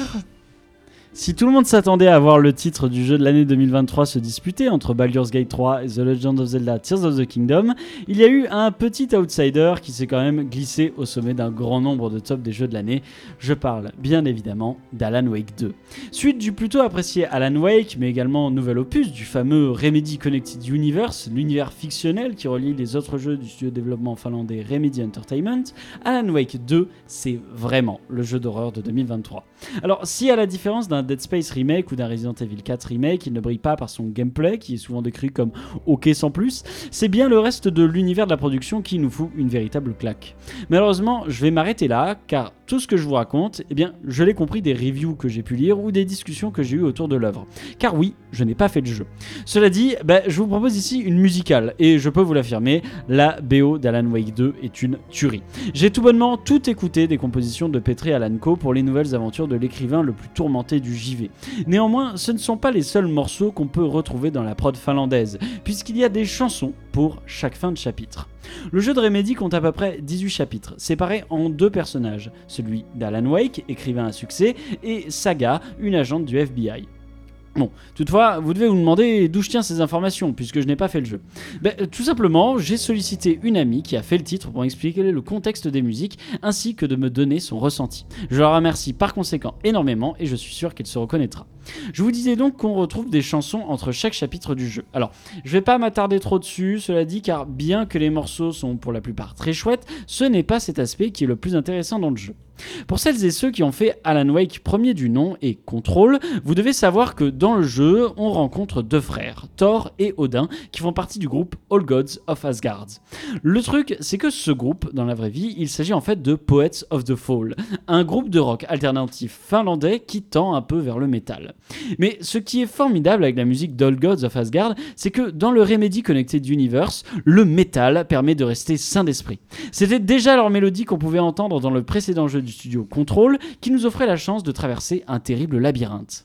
Si tout le monde s'attendait à voir le titre du jeu de l'année 2023 se disputer entre Baldur's Gate 3 et The Legend of Zelda Tears of the Kingdom, il y a eu un petit outsider qui s'est quand même glissé au sommet d'un grand nombre de tops des jeux de l'année. Je parle bien évidemment d'Alan Wake 2. Suite du plutôt apprécié Alan Wake, mais également nouvel opus du fameux Remedy Connected Universe, l'univers fictionnel qui relie les autres jeux du studio de développement finlandais Remedy Entertainment, Alan Wake 2, c'est vraiment le jeu d'horreur de 2023. Alors, si à la différence d'un Dead Space remake ou d'un Resident Evil 4 remake, il ne brille pas par son gameplay, qui est souvent décrit comme ok sans plus, c'est bien le reste de l'univers de la production qui nous fout une véritable claque. Malheureusement, je vais m'arrêter là, car tout ce que je vous raconte, eh bien, je l'ai compris des reviews que j'ai pu lire ou des discussions que j'ai eues autour de l'œuvre. Car oui, je n'ai pas fait le jeu. Cela dit, bah, je vous propose ici une musicale, et je peux vous l'affirmer, la BO d'Alan Wake 2 est une tuerie. J'ai tout bonnement tout écouté des compositions de Petri Alanko pour les nouvelles aventures de l'écrivain le plus tourmenté du JV. Néanmoins, ce ne sont pas les seuls morceaux qu'on peut retrouver dans la prod finlandaise, puisqu'il y a des chansons pour chaque fin de chapitre. Le jeu de Remedy compte à peu près 18 chapitres, séparés en deux personnages, celui d'Alan Wake, écrivain à succès, et Saga, une agente du FBI. Bon, toutefois, vous devez vous demander d'où je tiens ces informations, puisque je n'ai pas fait le jeu. Ben, tout simplement, j'ai sollicité une amie qui a fait le titre pour m'expliquer le contexte des musiques, ainsi que de me donner son ressenti. Je la remercie par conséquent énormément, et je suis sûr qu'elle se reconnaîtra. Je vous disais donc qu'on retrouve des chansons entre chaque chapitre du jeu. Alors, je vais pas m'attarder trop dessus, cela dit, car bien que les morceaux sont pour la plupart très chouettes, ce n'est pas cet aspect qui est le plus intéressant dans le jeu. Pour celles et ceux qui ont fait Alan Wake premier du nom et Control, vous devez savoir que dans le jeu, on rencontre deux frères, Thor et Odin, qui font partie du groupe All Gods of Asgard. Le truc, c'est que ce groupe, dans la vraie vie, il s'agit en fait de Poets of the Fall, un groupe de rock alternatif finlandais qui tend un peu vers le métal. Mais ce qui est formidable avec la musique d'All Gods of Asgard, c'est que dans le Remedy Connected Universe, le métal permet de rester sain d'esprit. C'était déjà leur mélodie qu'on pouvait entendre dans le précédent jeu du studio Control, qui nous offrait la chance de traverser un terrible labyrinthe.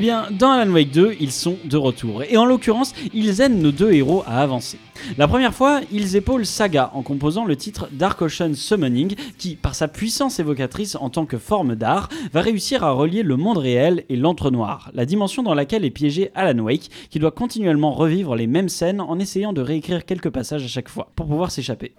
Eh bien, dans Alan Wake 2, ils sont de retour. Et en l'occurrence, ils aident nos deux héros à avancer. La première fois, ils épaulent Saga en composant le titre Dark Ocean Summoning, qui, par sa puissance évocatrice en tant que forme d'art, va réussir à relier le monde réel et l'entre-noir, la dimension dans laquelle est piégé Alan Wake, qui doit continuellement revivre les mêmes scènes en essayant de réécrire quelques passages à chaque fois, pour pouvoir s'échapper.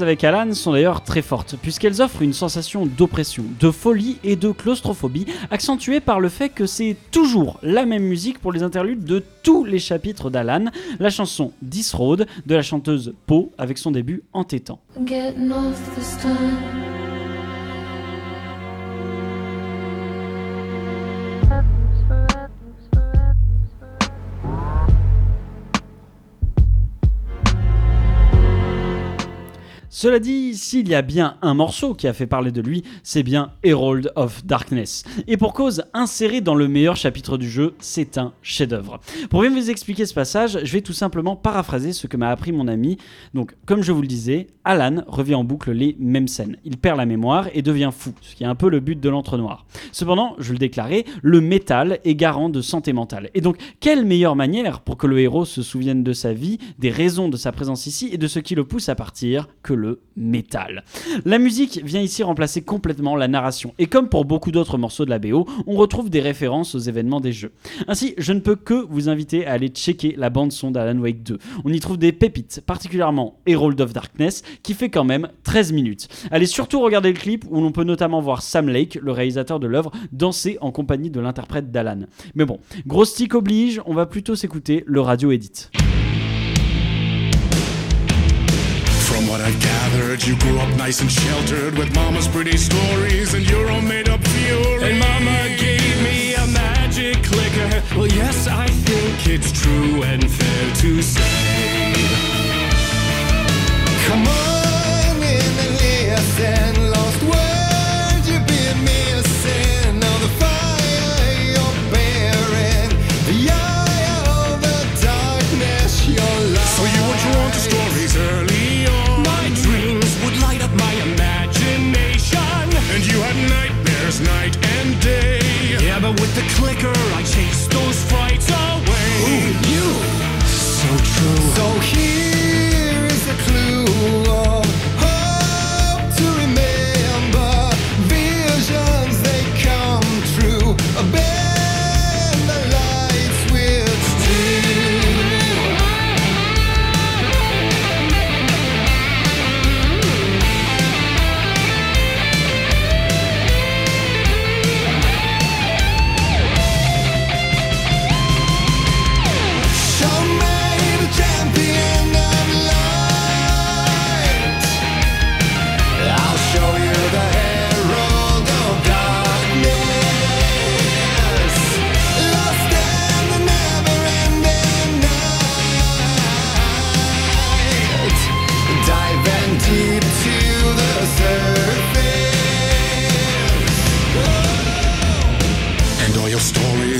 Avec Alan sont d'ailleurs très fortes, puisqu'elles offrent une sensation d'oppression, de folie et de claustrophobie, accentuée par le fait que c'est toujours la même musique pour les interludes de tous les chapitres d'Alan, la chanson This Road de la chanteuse Poe avec son début entêtant. Cela dit, s'il y a bien un morceau qui a fait parler de lui, c'est bien Herald of Darkness. Et pour cause, inséré dans le meilleur chapitre du jeu, c'est un chef-d'œuvre. Pour bien vous expliquer ce passage, je vais tout simplement paraphraser ce que m'a appris mon ami. Donc, comme je vous le disais, Alan revient en boucle les mêmes scènes. Il perd la mémoire et devient fou, ce qui est un peu le but de l'entre-noir. Cependant, je le déclarais, le métal est garant de santé mentale. Et donc, quelle meilleure manière pour que le héros se souvienne de sa vie, des raisons de sa présence ici et de ce qui le pousse à partir que le métal. La musique vient ici remplacer complètement la narration. Et comme pour beaucoup d'autres morceaux de la BO, on retrouve des références aux événements des jeux. Ainsi, je ne peux que vous inviter à aller checker la bande son d'Alan Wake 2. On y trouve des pépites, particulièrement Herald of Darkness, qui fait quand même 13 minutes. Allez surtout regarder le clip où l'on peut notamment voir Sam Lake, le réalisateur de l'œuvre, danser en compagnie de l'interprète d'Alan. Mais bon, gros stick oblige, on va plutôt s'écouter le radio edit. From what I've gathered, you grew up nice and sheltered with mama's pretty stories and your own made up fury. And mama gave me a magic clicker. Well, yes, I think it's true and fair to say. Come on night and day. Yeah, but with the clicker, I chase those frights away. Ooh, you. So true. So here is the clue.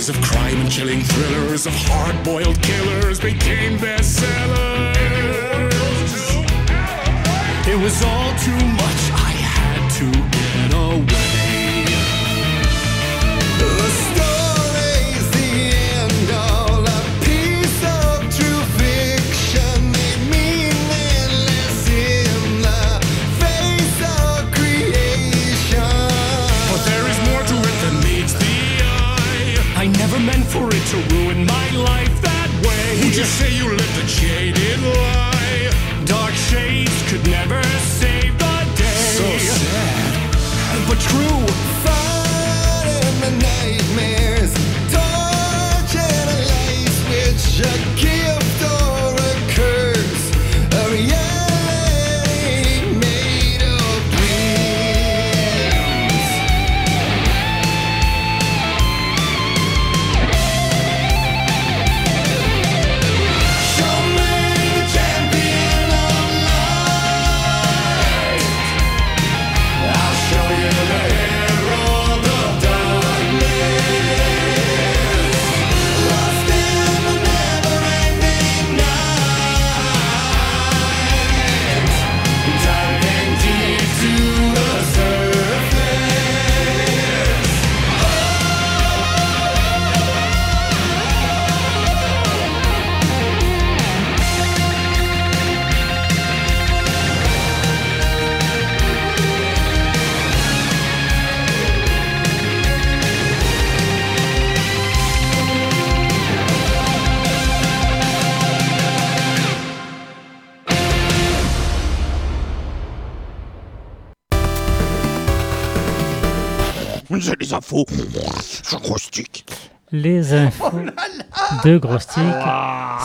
Stories of crime and chilling thrillers of hard-boiled killers became bestsellers. It was all too much. I had to you say you lived a jaded lie? Dark shades could never save the day. So sad, but true. C'est les infos. Je croustique. Les infos de Grostic,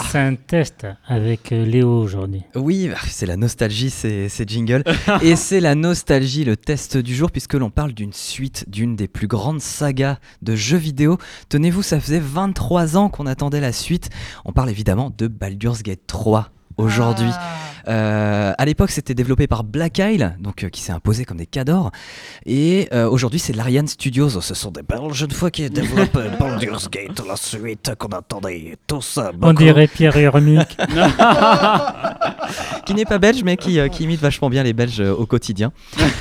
c'est un test avec euh, Léo aujourd'hui. Oui, bah, c'est la nostalgie, c'est c'est jingle. Et c'est la nostalgie, le test du jour, puisque l'on parle d'une suite d'une des plus grandes sagas de jeux vidéo. Tenez-vous, ça faisait 23 ans qu'on attendait la suite. On parle évidemment de Baldur's Gate 3 aujourd'hui. Ah. Euh, à l'époque, c'était développé par Black Isle, donc euh, qui s'est imposé comme des cadors. Et euh, aujourd'hui, c'est l'Ariane Studios. Ce sont des Belges une fois qui développent euh, Baldur's Gate, la suite qu'on attendait tous. On dirait Pierre Urmic. qui n'est pas belge, mais qui, euh, qui imite vachement bien les Belges euh, au quotidien.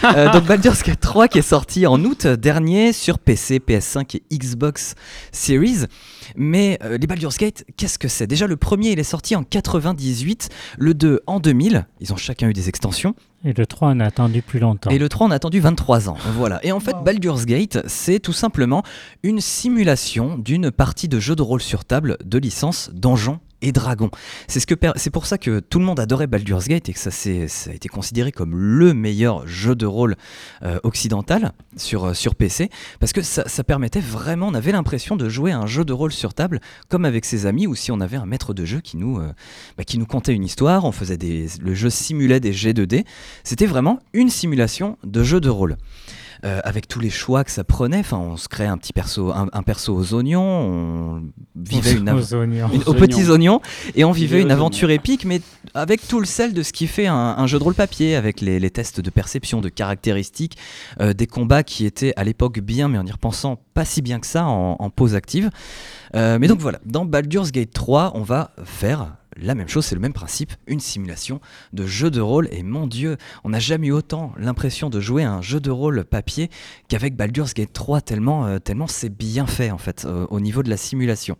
Euh, donc Baldur's Gate 3 qui est sorti en août dernier sur PC, PS5 et Xbox Series. Mais euh, les Baldur's Gate, qu'est-ce que c'est? Déjà, le premier, il est sorti en 98, le 2 en 2000. Ils ont chacun eu des extensions. Et le 3, on a attendu plus longtemps. Et le 3, on a attendu 23 ans. Voilà. Et en fait, Wow. Baldur's Gate, c'est tout simplement une simulation d'une partie de jeu de rôle sur table de licence Donjons Dragons. C'est ce que pour ça que tout le monde adorait Baldur's Gate et que ça, a été considéré comme le meilleur jeu de rôle euh, occidental sur, euh, PC parce que ça, permettait vraiment, on avait l'impression de jouer un jeu de rôle sur table comme avec ses amis ou si on avait un maître de jeu qui nous, euh, bah, qui nous contait une histoire, on faisait des, le jeu simulait des jets de dés. C'était vraiment une simulation de jeu de rôle. Euh, avec tous les choix que ça prenait, enfin, on se créait un petit perso, un, un perso aux oignons, on vivait une, av- Aux oignons. une- Aux aux petits oignons et on vivait une aventure épique, mais avec tout le sel de ce qui fait un, un jeu de rôle papier, avec les, les tests de perception, de caractéristiques, euh, des combats qui étaient à l'époque bien, mais en y repensant pas si bien que ça en, en pause active. Euh, mais donc voilà, dans Baldur's Gate 3, on va faire la même chose, c'est le même principe, une simulation de jeu de rôle. Et mon Dieu, on n'a jamais eu autant l'impression de jouer un jeu de rôle papier qu'avec Baldur's Gate 3, tellement, euh, tellement c'est bien fait en fait euh, au niveau de la simulation.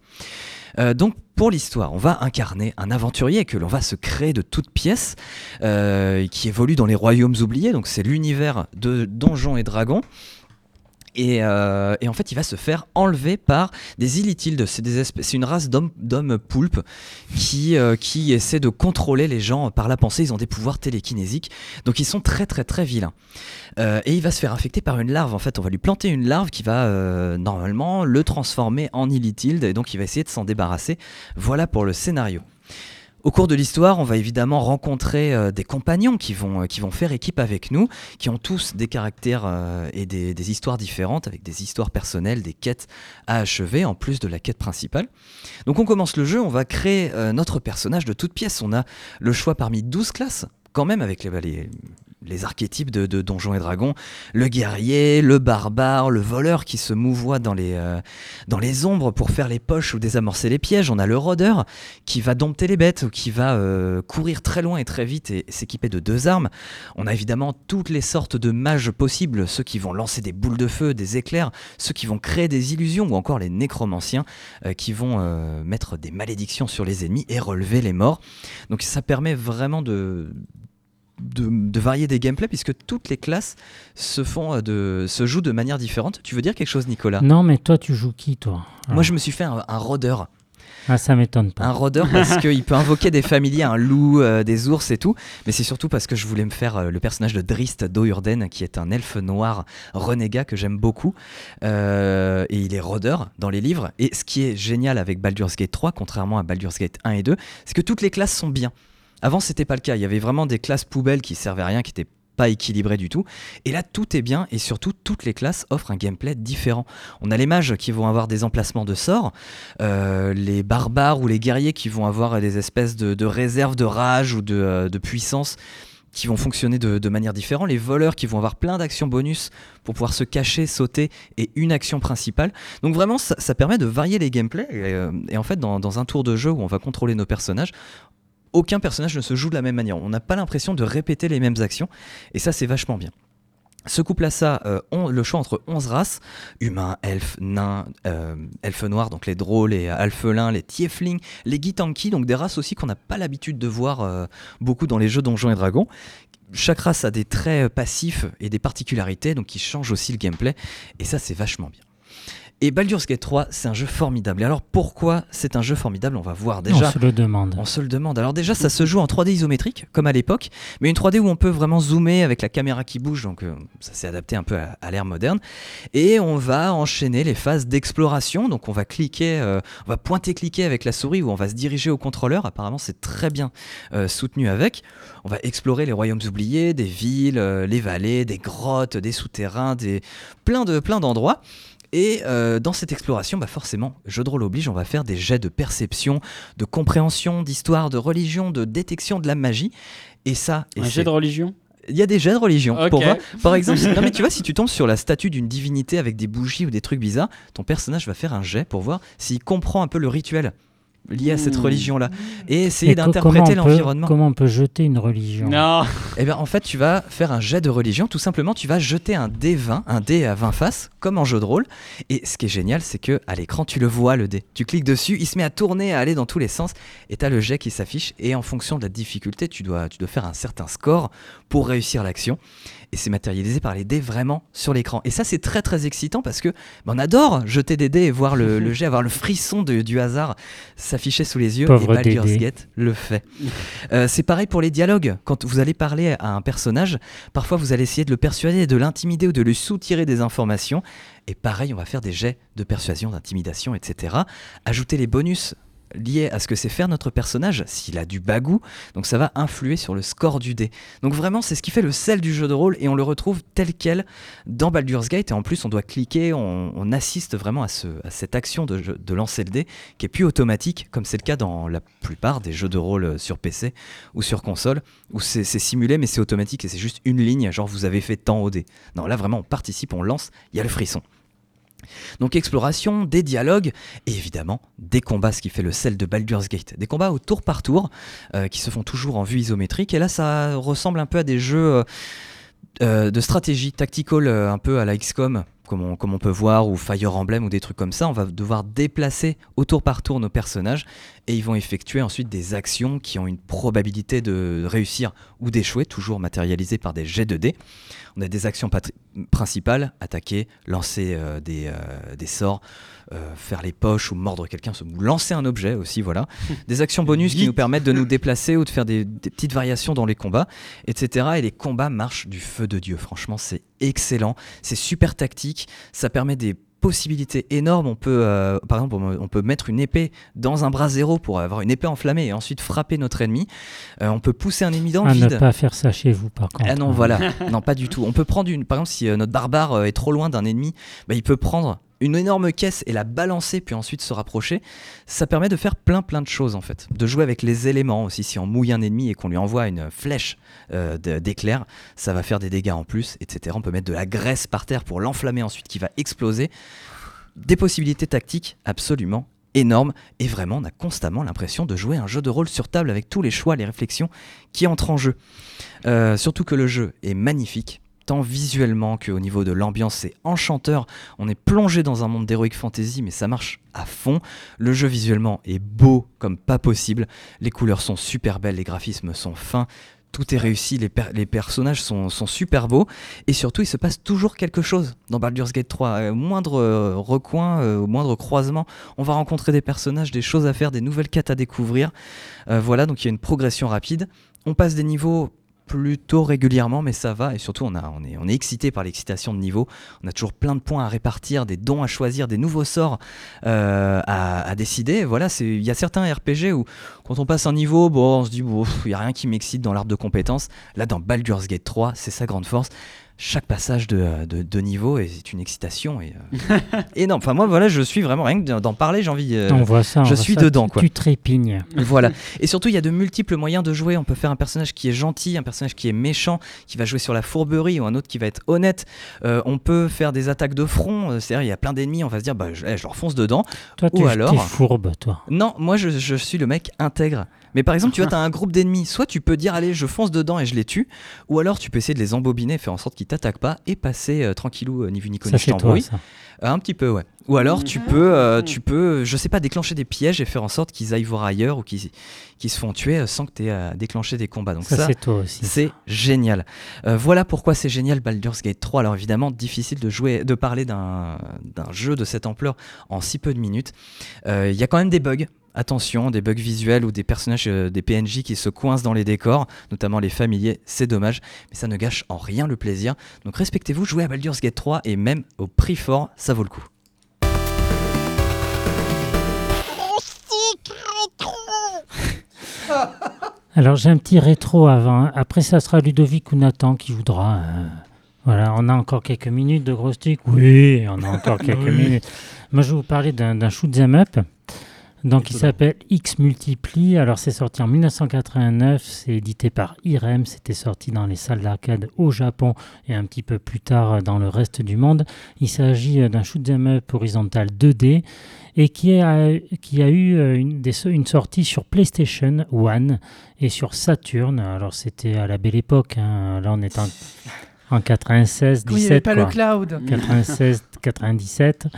Euh, donc pour l'histoire, on va incarner un aventurier que l'on va se créer de toutes pièces, qui évolue dans les royaumes oubliés, donc c'est l'univers de Donjons et Dragons. Et, euh, et en fait, il va se faire enlever par des Illithildes. C'est une race d'hommes poulpes qui, euh, qui essaient de contrôler les gens par la pensée. Ils ont des pouvoirs télékinésiques. Donc ils sont très très très vilains. Euh, et il va se faire infecter par une larve. En fait, on va lui planter une larve qui va euh, normalement le transformer en Illithilde. Et donc il va essayer de s'en débarrasser. Voilà pour le scénario. Au cours de l'histoire, on va évidemment rencontrer euh, des compagnons qui vont, euh, qui vont faire équipe avec nous, qui ont tous des caractères euh, et des, histoires différentes, avec des histoires personnelles, des quêtes à achever, en plus de la quête principale. Donc on commence le jeu, on va créer notre personnage de toutes pièces. On a le choix parmi 12 classes, quand même avec les, les, les archétypes de, de Donjons et Dragons, le guerrier, le barbare, le voleur qui se mouvoie dans les, euh, dans les ombres pour faire les poches ou désamorcer les pièges. On a le rôdeur qui va dompter les bêtes ou qui va euh, courir très loin et très vite et s'équiper de deux armes. On a évidemment toutes les sortes de mages possibles, ceux qui vont lancer des boules de feu, des éclairs, ceux qui vont créer des illusions ou encore les nécromanciens euh, qui vont mettre des malédictions sur les ennemis et relever les morts. Donc ça permet vraiment de, de, de varier des gameplays puisque toutes les classes se, font euh, de, se jouent de manière différente. Tu veux dire quelque chose Nicolas? Non, mais toi, tu joues qui, toi? Moi je me suis fait un, un rôdeur. Ah, ça m'étonne pas. Un rôdeur parce qu'il peut invoquer des familiers, un loup, euh, des ours et tout. Mais c'est surtout parce que je voulais me faire euh, le personnage de Drist d'Ourden, qui est un elfe noir renégat que j'aime beaucoup. Euh, et il est rôdeur dans les livres. Et ce qui est génial avec Baldur's Gate 3, contrairement à Baldur's Gate 1 et 2, c'est que toutes les classes sont bien. Avant, c'était pas le cas. Il y avait vraiment des classes poubelles qui servaient à rien, qui étaient pas équilibrées du tout. Et là, tout est bien et surtout, toutes les classes offrent un gameplay différent. On a les mages qui vont avoir des emplacements de sorts, euh, les barbares ou les guerriers qui vont avoir des espèces de, réserves de rage ou de, euh, puissance qui vont fonctionner de, manière différente, les voleurs qui vont avoir plein d'actions bonus pour pouvoir se cacher, sauter et une action principale. Donc vraiment, ça, permet de varier les gameplays et, euh, et en fait, dans, dans un tour de jeu où on va contrôler nos personnages, aucun personnage ne se joue de la même manière. On n'a pas l'impression de répéter les mêmes actions et ça, c'est vachement bien. Ce couple à ça, euh, le choix entre 11 races, humains, elfes, nains, euh, elfes noirs, donc les drôles, les alphelins, les tieflings, les gitanki, donc des races aussi qu'on n'a pas l'habitude de voir euh, beaucoup dans les jeux Donjons et Dragons. Chaque race a des traits passifs et des particularités, donc qui changent aussi le gameplay, et ça c'est vachement bien. Et Baldur's Gate 3, c'est un jeu formidable. Et alors pourquoi c'est un jeu formidable? On va voir On déjà. se le demande. On se le demande. Alors déjà, ça se joue en 3D isométrique, comme à l'époque, mais une 3D où on peut vraiment zoomer avec la caméra qui bouge, donc euh, ça s'est adapté un peu à, à l'ère moderne. Et on va enchaîner les phases d'exploration, donc on va cliquer, euh, on va pointer-cliquer avec la souris ou on va se diriger au contrôleur. Apparemment, c'est très bien euh, soutenu avec. On va explorer les royaumes oubliés, des villes, les vallées, des grottes, des souterrains, des plein de plein d'endroits. Et euh, dans cette exploration, bah forcément, jeu de rôle oblige, on va faire des jets de perception, de compréhension, d'histoire, de religion, de détection de la magie. Et ça, et Un jet de religion? Il y a des jets de religion. Pour voir. Par exemple, si- non mais tu vois, si tu tombes sur la statue d'une divinité avec des bougies ou des trucs bizarres, ton personnage va faire un jet pour voir s'il comprend un peu le rituel lié à cette Mmh. religion-là et essayer d'interpréter l'environnement. Comment on peut jeter une religion? Non Eh bien, en fait, tu vas faire un jet de religion. Tout simplement, tu vas jeter un dé 20, un dé à 20 faces, comme en jeu de rôle. Et ce qui est génial, c'est que à l'écran, tu le vois, le dé. Tu cliques dessus, il se met à tourner, à aller dans tous les sens. Et tu as le jet qui s'affiche. Et en fonction de la difficulté, tu dois, tu dois faire un certain score pour réussir l'action. Et c'est matérialisé par les dés vraiment sur l'écran. Et ça, c'est très très excitant parce que ben, on adore jeter des dés et voir le, le jet, avoir le frisson de- du hasard s'afficher sous les yeux. Pauvre et Baldur's. Gate le fait. Euh, c'est pareil pour les dialogues. Quand vous allez parler à un personnage, parfois vous allez essayer de le persuader, de l'intimider ou de lui soutirer des informations. Et pareil, on va faire des jets de persuasion, d'intimidation, etc. Ajouter les bonus liés à ce que c'est faire notre personnage, s'il a du bagou, donc ça va influer sur le score du dé. Donc vraiment, c'est ce qui fait le sel du jeu de rôle et on le retrouve tel quel dans Baldur's Gate. Et en plus, on doit cliquer, on, assiste vraiment à, ce- à cette action de, de lancer le dé qui est plus automatique, comme c'est le cas dans la plupart des jeux de rôle euh, sur PC ou sur console, où c'est simulé mais c'est automatique et c'est juste une ligne, genre vous avez fait tant au dé. Non, là vraiment, on participe, on lance, il y a le frisson. Donc exploration, des dialogues et évidemment des combats, ce qui fait le sel de Baldur's Gate. Des combats au tour par tour euh, qui se font toujours en vue isométrique. Et là, ça ressemble un peu à des jeux euh, euh, de stratégie tactical, euh, un peu à la XCOM, comme on, comme on peut voir, ou Fire Emblem ou des trucs comme ça. On va devoir déplacer au tour par tour nos personnages et ils vont effectuer ensuite des actions qui ont une probabilité de réussir ou d'échouer, toujours matérialisées par des jets de dés. On a des actions principales, attaquer, lancer euh, des sorts, euh, faire les poches ou mordre quelqu'un, ou lancer un objet aussi, voilà. Des actions bonus qui nous permettent de nous déplacer ou de faire des, des petites variations dans les combats, etc. Et les combats marchent du feu de Dieu, franchement c'est excellent, c'est super tactique, ça permet des possibilités énormes. On peut, euh, par exemple, on peut mettre une épée dans un bras zéro pour avoir une épée enflammée et ensuite frapper notre ennemi. Euh, on peut pousser un ennemi dans le ne vide. pas faire ça chez vous, par contre. Ah non, voilà. non, pas du tout. On peut prendre une. Par exemple, si euh, notre barbare est trop loin d'un ennemi, bah, il peut prendre une énorme caisse et la balancer, puis ensuite se rapprocher. Ça permet de faire plein, plein de choses, en fait. De jouer avec les éléments aussi. Si on mouille un ennemi et qu'on lui envoie une flèche euh, d'éclair, ça va faire des dégâts en plus, etc. On peut mettre de la graisse par terre pour l'enflammer ensuite, qui va exploser. Des possibilités tactiques absolument énormes. Et vraiment, on a constamment l'impression de jouer un jeu de rôle sur table avec tous les choix, les réflexions qui entrent en jeu. Euh, surtout que le jeu est magnifique, tant visuellement qu'au niveau de l'ambiance, c'est enchanteur. On est plongé dans un monde d'heroic fantasy, mais ça marche à fond. Le jeu visuellement est beau comme pas possible. Les couleurs sont super belles, les graphismes sont fins. Tout est réussi, les, per- les personnages sont, super beaux et surtout il se passe toujours quelque chose dans Baldur's Gate 3. Euh, Au moindre euh, recoin, euh, au moindre croisement, on va rencontrer des personnages, des choses à faire, des nouvelles quêtes à découvrir. Euh, voilà, donc il y a une progression rapide. On passe des niveaux plutôt régulièrement, mais ça va. Et surtout, on, est, excité par l'excitation de niveau. On a toujours plein de points à répartir, des dons à choisir, des nouveaux sorts euh, à, décider. Voilà, il y a certains RPG où, quand on passe un niveau, bon, on se dit, il n'y a rien qui m'excite dans l'arbre de compétences. Là, dans Baldur's Gate 3, c'est sa grande force. Chaque passage de, de, de niveau est une excitation. Et, euh, et non, enfin, moi, voilà, je suis vraiment, rien que d'en parler, j'ai envie. euh, On voit ça. on je voit suis ça, dedans, quoi. Tu trépignes. voilà. Et surtout, il y a de multiples moyens de jouer. On peut faire un personnage qui est gentil, un personnage qui est méchant, qui va jouer sur la fourberie, ou un autre qui va être honnête. Euh, on peut faire des attaques de front. euh, C'est-à-dire, il y a plein d'ennemis, on va se dire, bah, je, eh, je leur fonce dedans. Toi, Ou alors- es fourbe, toi. Non, moi, je, je suis le mec intègre. Mais par exemple, tu vois, tu as un groupe d'ennemis. Soit tu peux dire, allez, je fonce dedans et je les tue. Ou alors, tu peux essayer de les embobiner, faire en sorte qu'ils qui t'attaque pas et passer euh, tranquillou, euh, ni vu ni connu, Ça, je t'embrouille. ça. Euh, Un petit peu, ouais. Ou alors tu peux, euh, tu peux, je sais pas, déclencher des pièges et faire en sorte qu'ils aillent voir ailleurs ou qu'ils qu'ils se font tuer sans que tu aies à déclencher des combats. Donc Ça, ça, c'est toi aussi. c'est génial. Euh, voilà pourquoi c'est génial Baldur's Gate 3. Alors évidemment, difficile de jouer, de parler d'un d'un jeu de cette ampleur en si peu de minutes. Euh, Il y a quand même des bugs. Attention, des bugs visuels ou des personnages, euh, des PNJ qui se coincent dans les décors, notamment les familiers, c'est dommage, mais ça ne gâche en rien le plaisir. Donc respectez-vous, jouez à Baldur's Gate 3 et même au prix fort, ça vaut le coup. Alors j'ai un petit rétro avant. Après, ça sera Ludovic ou Nathan qui voudra. euh, Voilà, on a encore quelques minutes de gros stick. Oui, on a encore quelques minutes. Moi, je vais vous parler d'un d'un shoot 'em up. Donc, il s'appelle X Multiply. Alors, c'est sorti en 1989. C'est édité par Irem. C'était sorti dans les salles d'arcade au Japon et un petit peu plus tard dans le reste du monde. Il s'agit euh, d'un shoot 'em up horizontal 2D et qui a, qui a eu euh, une, des- une sortie sur PlayStation 1 et sur Saturn. Alors, c'était à la belle époque. hein. Là, on est en, en 96, Quand il n'y avait 17. pas quoi. le cloud. 96, 97.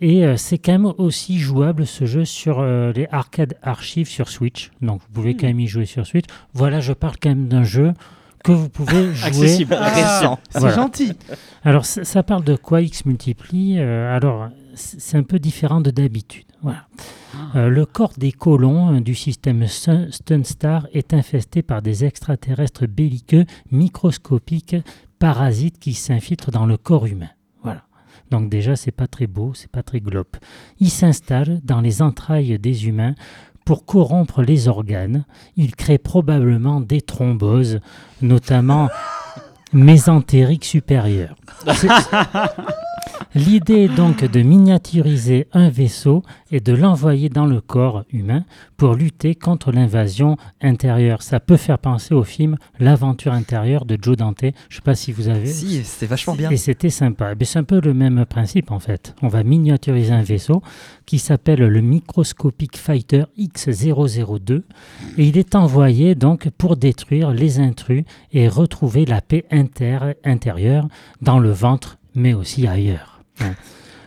Et euh, c'est quand même aussi jouable ce jeu sur euh, les arcade archives sur Switch. Donc vous pouvez quand même y jouer sur Switch. Voilà, je parle quand même d'un jeu que vous pouvez jouer. Accessible. Ah, Récent. C'est Voilà. gentil. Alors ça, ça parle de quoi X Multiply Euh, Alors c'est un peu différent de d'habitude. Voilà. Euh, le corps des colons du système Sun- Sunstar est infesté par des extraterrestres belliqueux microscopiques parasites qui s'infiltrent dans le corps humain. Donc déjà c'est pas très beau, c'est pas très globe. Ils s'installent dans les entrailles des humains pour corrompre les organes. Ils créent probablement des thromboses, notamment mésentériques supérieures. L'idée est donc de miniaturiser un vaisseau et de l'envoyer dans le corps humain pour lutter contre l'invasion intérieure. Ça peut faire penser au film L'aventure intérieure de Joe Dante. Je ne sais pas si vous avez. Si, c'est vachement bien. Et c'était sympa. Mais c'est un peu le même principe en fait. On va miniaturiser un vaisseau qui s'appelle le Microscopic Fighter X002 et il est envoyé donc pour détruire les intrus et retrouver la paix inter- intérieure dans le ventre mais aussi ailleurs.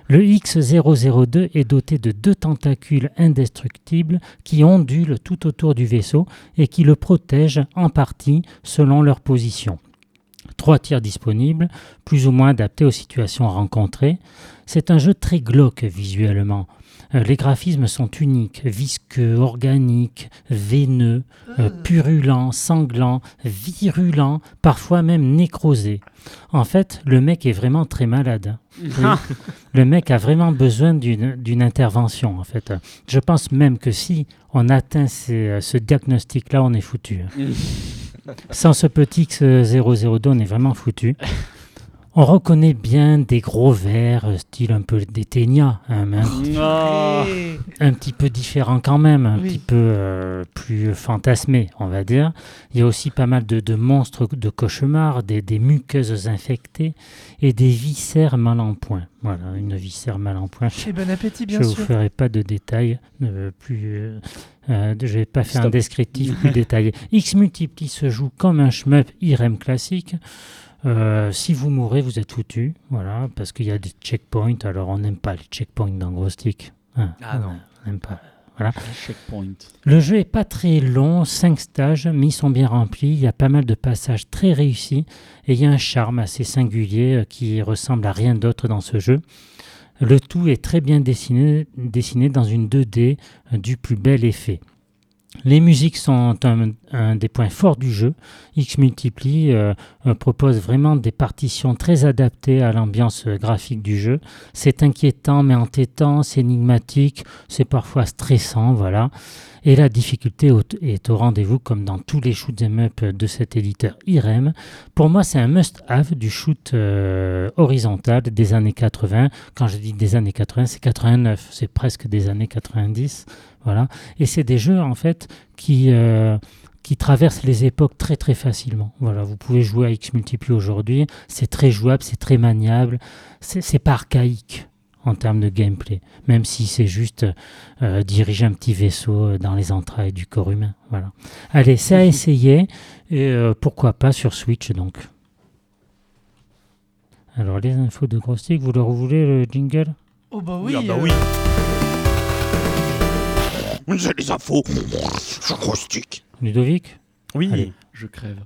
Le X002 est doté de deux tentacules indestructibles qui ondulent tout autour du vaisseau et qui le protègent en partie selon leur position. Trois tirs disponibles, plus ou moins adaptés aux situations rencontrées. C'est un jeu très glauque visuellement. Euh, les graphismes sont uniques, visqueux, organiques, veineux, euh, purulents, sanglants, virulents, parfois même nécrosés. En fait, le mec est vraiment très malade. Oui. le mec a vraiment besoin d'une intervention, en fait. Je pense même que si on atteint ces- euh, ce diagnostic-là, on est foutu. Sans ce petit X002, on est vraiment foutu. On reconnaît bien des gros verres, euh, style un peu des Ténia, hein, mais un. Et- un petit peu différent quand même, un Oui. petit peu euh, plus fantasmé, on va dire. Il y a aussi pas mal de, de monstres de cauchemar, des, des muqueuses infectées et des viscères mal en point. Voilà, une viscère mal en point. Et bon appétit, Je bien ne vous ferai pas de détails euh, plus. euh, euh, je vais pas faire un descriptif plus détaillé. X Multiply se joue comme un shmup IREM classique. Euh, si vous mourrez, vous êtes foutu. Voilà, parce qu'il y a des checkpoints. Alors, on n'aime pas les checkpoints dans Stick. Hein, Ah non. On n'aime pas. Checkpoint. Le jeu est pas très long, 5 stages, mais ils sont bien remplis. Il y a pas mal de passages très réussis et il y a un charme assez singulier euh, qui ressemble à rien d'autre dans ce jeu. Le tout est très bien dessiné, dessiné dans une 2D euh, du plus bel effet. Les musiques sont un, un des points forts du jeu. X Multiply euh, euh, propose vraiment des partitions très adaptées à l'ambiance euh, graphique du jeu. C'est inquiétant mais entêtant, c'est énigmatique, c'est parfois stressant, voilà. Et la difficulté est au rendez-vous comme dans tous les shoot 'em up de cet éditeur IREM. Pour moi, c'est un must-have du shoot euh, horizontal des années 80. Quand je dis des années 80, c'est 89, c'est presque des années 90, voilà. Et c'est des jeux en fait qui qui traversent les époques très très facilement. Voilà, vous pouvez jouer à X Multiply aujourd'hui, c'est très jouable, c'est très maniable, c'est pas archaïque en termes de gameplay, même si c'est juste euh, diriger un petit vaisseau euh, dans les entrailles du corps humain. Voilà. Allez, c'est à essayer, et euh, pourquoi pas sur Switch donc. Alors, les infos de Grostic, vous le voulez, le jingle? Oh bah oui. Ah bah euh, oui. J'ai les infos. Croustique. Ludovic Oui. Allez. Je crève.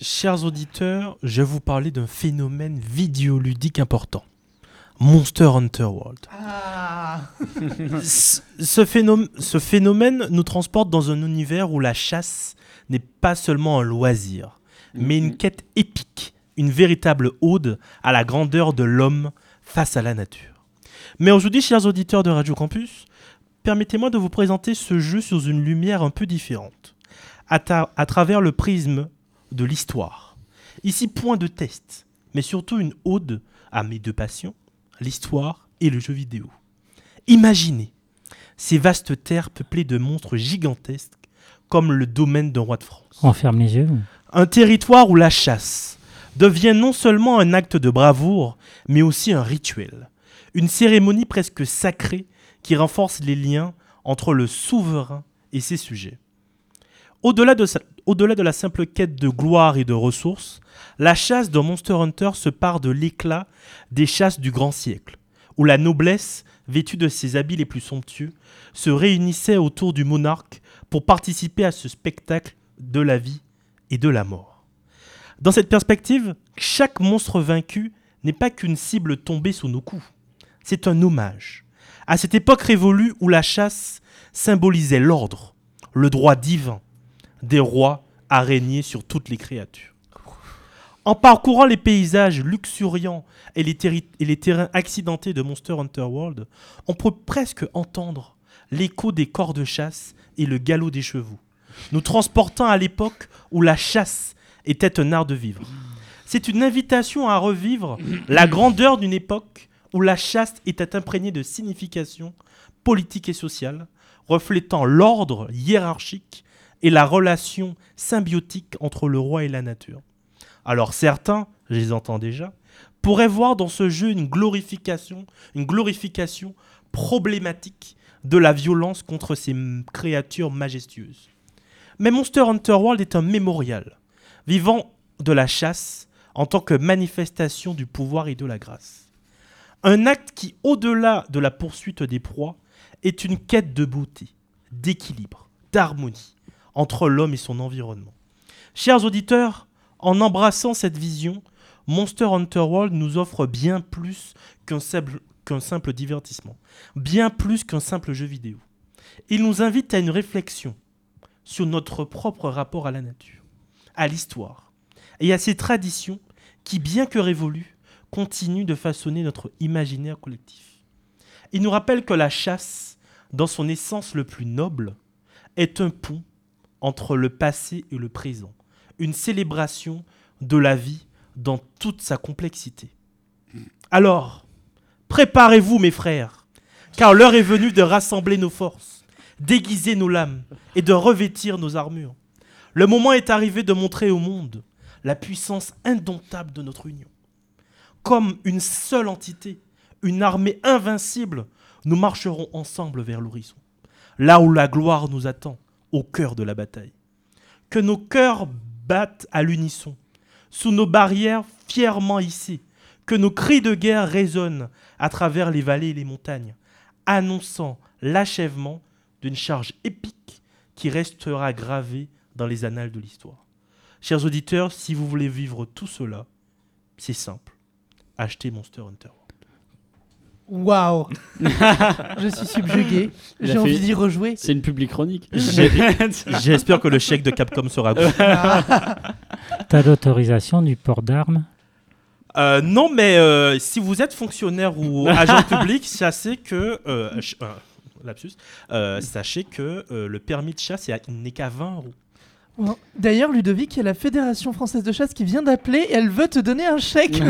Chers auditeurs, je vais vous parler d'un phénomène vidéoludique important. Monster Hunter World. Ah. ce, phénomène, ce phénomène nous transporte dans un univers où la chasse n'est pas seulement un loisir, mais une quête épique, une véritable ode à la grandeur de l'homme face à la nature. Mais aujourd'hui, chers auditeurs de Radio Campus, permettez-moi de vous présenter ce jeu sous une lumière un peu différente, à, ta- à travers le prisme de l'histoire. Ici, point de test, mais surtout une ode à mes deux passions, l'histoire et le jeu vidéo. Imaginez ces vastes terres peuplées de monstres gigantesques comme le domaine d'un roi de France. On ferme les yeux Un territoire où la chasse devient non seulement un acte de bravoure, mais aussi un rituel, une cérémonie presque sacrée qui renforce les liens entre le souverain et ses sujets. Au-delà de, de la simple quête de gloire et de ressources, la chasse dans Monster Hunter se part de l'éclat des chasses du grand siècle, où la noblesse, vêtue de ses habits les plus somptueux, se réunissait autour du monarque pour participer à ce spectacle de la vie et de la mort. Dans cette perspective, chaque monstre vaincu n'est pas qu'une cible tombée sous nos coups. C'est un hommage à cette époque révolue où la chasse symbolisait l'ordre, le droit divin des rois à régner sur toutes les créatures. En parcourant les paysages luxuriants et les, terrains accidentés de Monster Hunter World, on peut presque entendre l'écho des corps de chasse et le galop des chevaux, nous transportant à l'époque où la chasse était un art de vivre. C'est une invitation à revivre la grandeur d'une époque où la chasse était imprégnée de signification politique et sociale, reflétant l'ordre hiérarchique et la relation symbiotique entre le roi et la nature. Alors certains, je les entends déjà, pourraient voir dans ce jeu une glorification, une glorification problématique de la violence contre ces créatures majestueuses. Mais Monster Hunter World est un mémorial, vivant de la chasse en tant que manifestation du pouvoir et de la grâce. Un acte qui, au-delà de la poursuite des proies, est une quête de beauté, d'équilibre, d'harmonie entre l'homme et son environnement. Chers auditeurs, en embrassant cette vision, Monster Hunter World nous offre bien plus qu'un simple, divertissement, bien plus qu'un simple jeu vidéo. Il nous invite à une réflexion sur notre propre rapport à la nature, à l'histoire et à ces traditions qui, bien que révolues, continuent de façonner notre imaginaire collectif. Il nous rappelle que la chasse, dans son essence le plus noble, est un pont entre le passé et le présent, une célébration de la vie dans toute sa complexité. Alors, préparez-vous mes frères, car l'heure est venue de rassembler nos forces, d'aiguiser nos lames et de revêtir nos armures. Le moment est arrivé de montrer au monde la puissance indomptable de notre union. Comme une seule entité, une armée invincible, nous marcherons ensemble vers l'horizon, là où la gloire nous attend, au cœur de la bataille. Que nos cœurs battent à l'unisson, sous nos barrières fièrement hissées, que nos cris de guerre résonnent à travers les vallées et les montagnes, annonçant l'achèvement d'une charge épique qui restera gravée dans les annales de l'histoire. Chers auditeurs, si vous voulez vivre tout cela, c'est simple. Achetez Monster Hunter. Waouh Je suis subjugué. J'ai envie fait- d'y rejouer. C'est une publique chronique. J'espère que le chèque de Capcom sera gros. T'as l'autorisation du port d'armes? Euh, non, mais euh, si vous êtes fonctionnaire ou agent public, sachez que. euh, euh, lapsus. euh, sachez que euh, le permis de chasse n'est qu'à 20 euros. Bon. D'ailleurs, Ludovic, il y a la Fédération française de chasse qui vient d'appeler et elle veut te donner un chèque.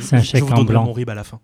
C'est un chèque en blanc. mon RIB à la fin.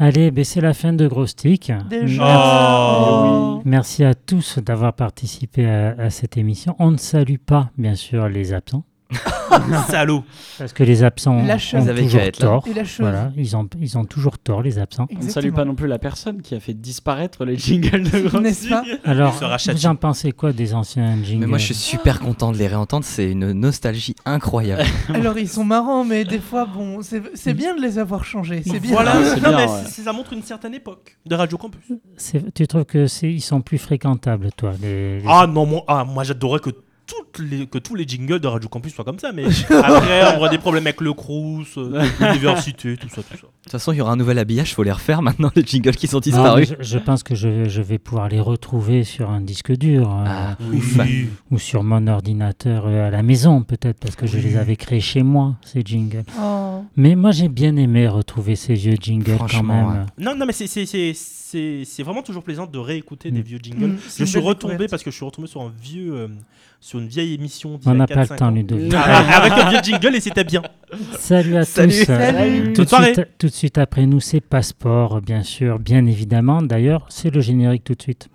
Allez, ben c'est la fin de Grostic. Déjà. Oh. Merci à tous d'avoir participé à, à cette émission. On ne salue pas, bien sûr, les absents. Salaud. Parce que les absents ont Ils avaient toujours qu'à être là. tort. Et. Voilà, ils ont, ils ont toujours tort, les absents. On ne salue Exactement. pas non plus la personne qui a fait disparaître les jingles de Grossi. N'est-ce pas Alors, sera vous en pensez quoi des anciens jingles Mais moi, je suis super content de les réentendre. C'est une nostalgie incroyable. Alors ils sont marrants, mais des fois, bon, c'est c'est bien de les avoir changés. C'est bien. Voilà, Ah, c'est non, bien, mais ouais. c'est- ça montre une certaine époque de Radio Campus. C'est- Tu trouves que c'est ils sont plus fréquentables, toi les, les- Ah non, moi, ah, moi j'adorais que, toutes les, que tous les jingles de Radio Campus soient comme ça, mais après on aura des problèmes avec le Crous, euh, l'université, tout ça, tout ça. De toute façon, il y aura un nouvel habillage. Faut les refaire maintenant, les jingles qui sont Non, disparus. je, je pense que je, je vais pouvoir les retrouver sur un disque dur euh, Ah, Oui. ou sur mon ordinateur euh, à la maison, peut-être, parce que je les avais créés chez moi, ces jingles. Oh. Mais moi, j'ai bien aimé retrouver ces vieux jingles quand même. Non, non, mais c'est- c'est- c'est c'est- c'est vraiment toujours plaisant de réécouter des Mm. vieux jingles. Mm, Je suis retombé découverte. parce que je suis retombé sur un vieux, euh, sur une vieille émission. On a n'a pas 4-5 le temps. Ludovic. Ah, avec un vieux jingle et c'était bien. Salut à Salut. tous. Salut. Tout de, suite, tout de suite après nous, c'est Passeport, bien sûr, bien évidemment. D'ailleurs, c'est le générique tout de suite.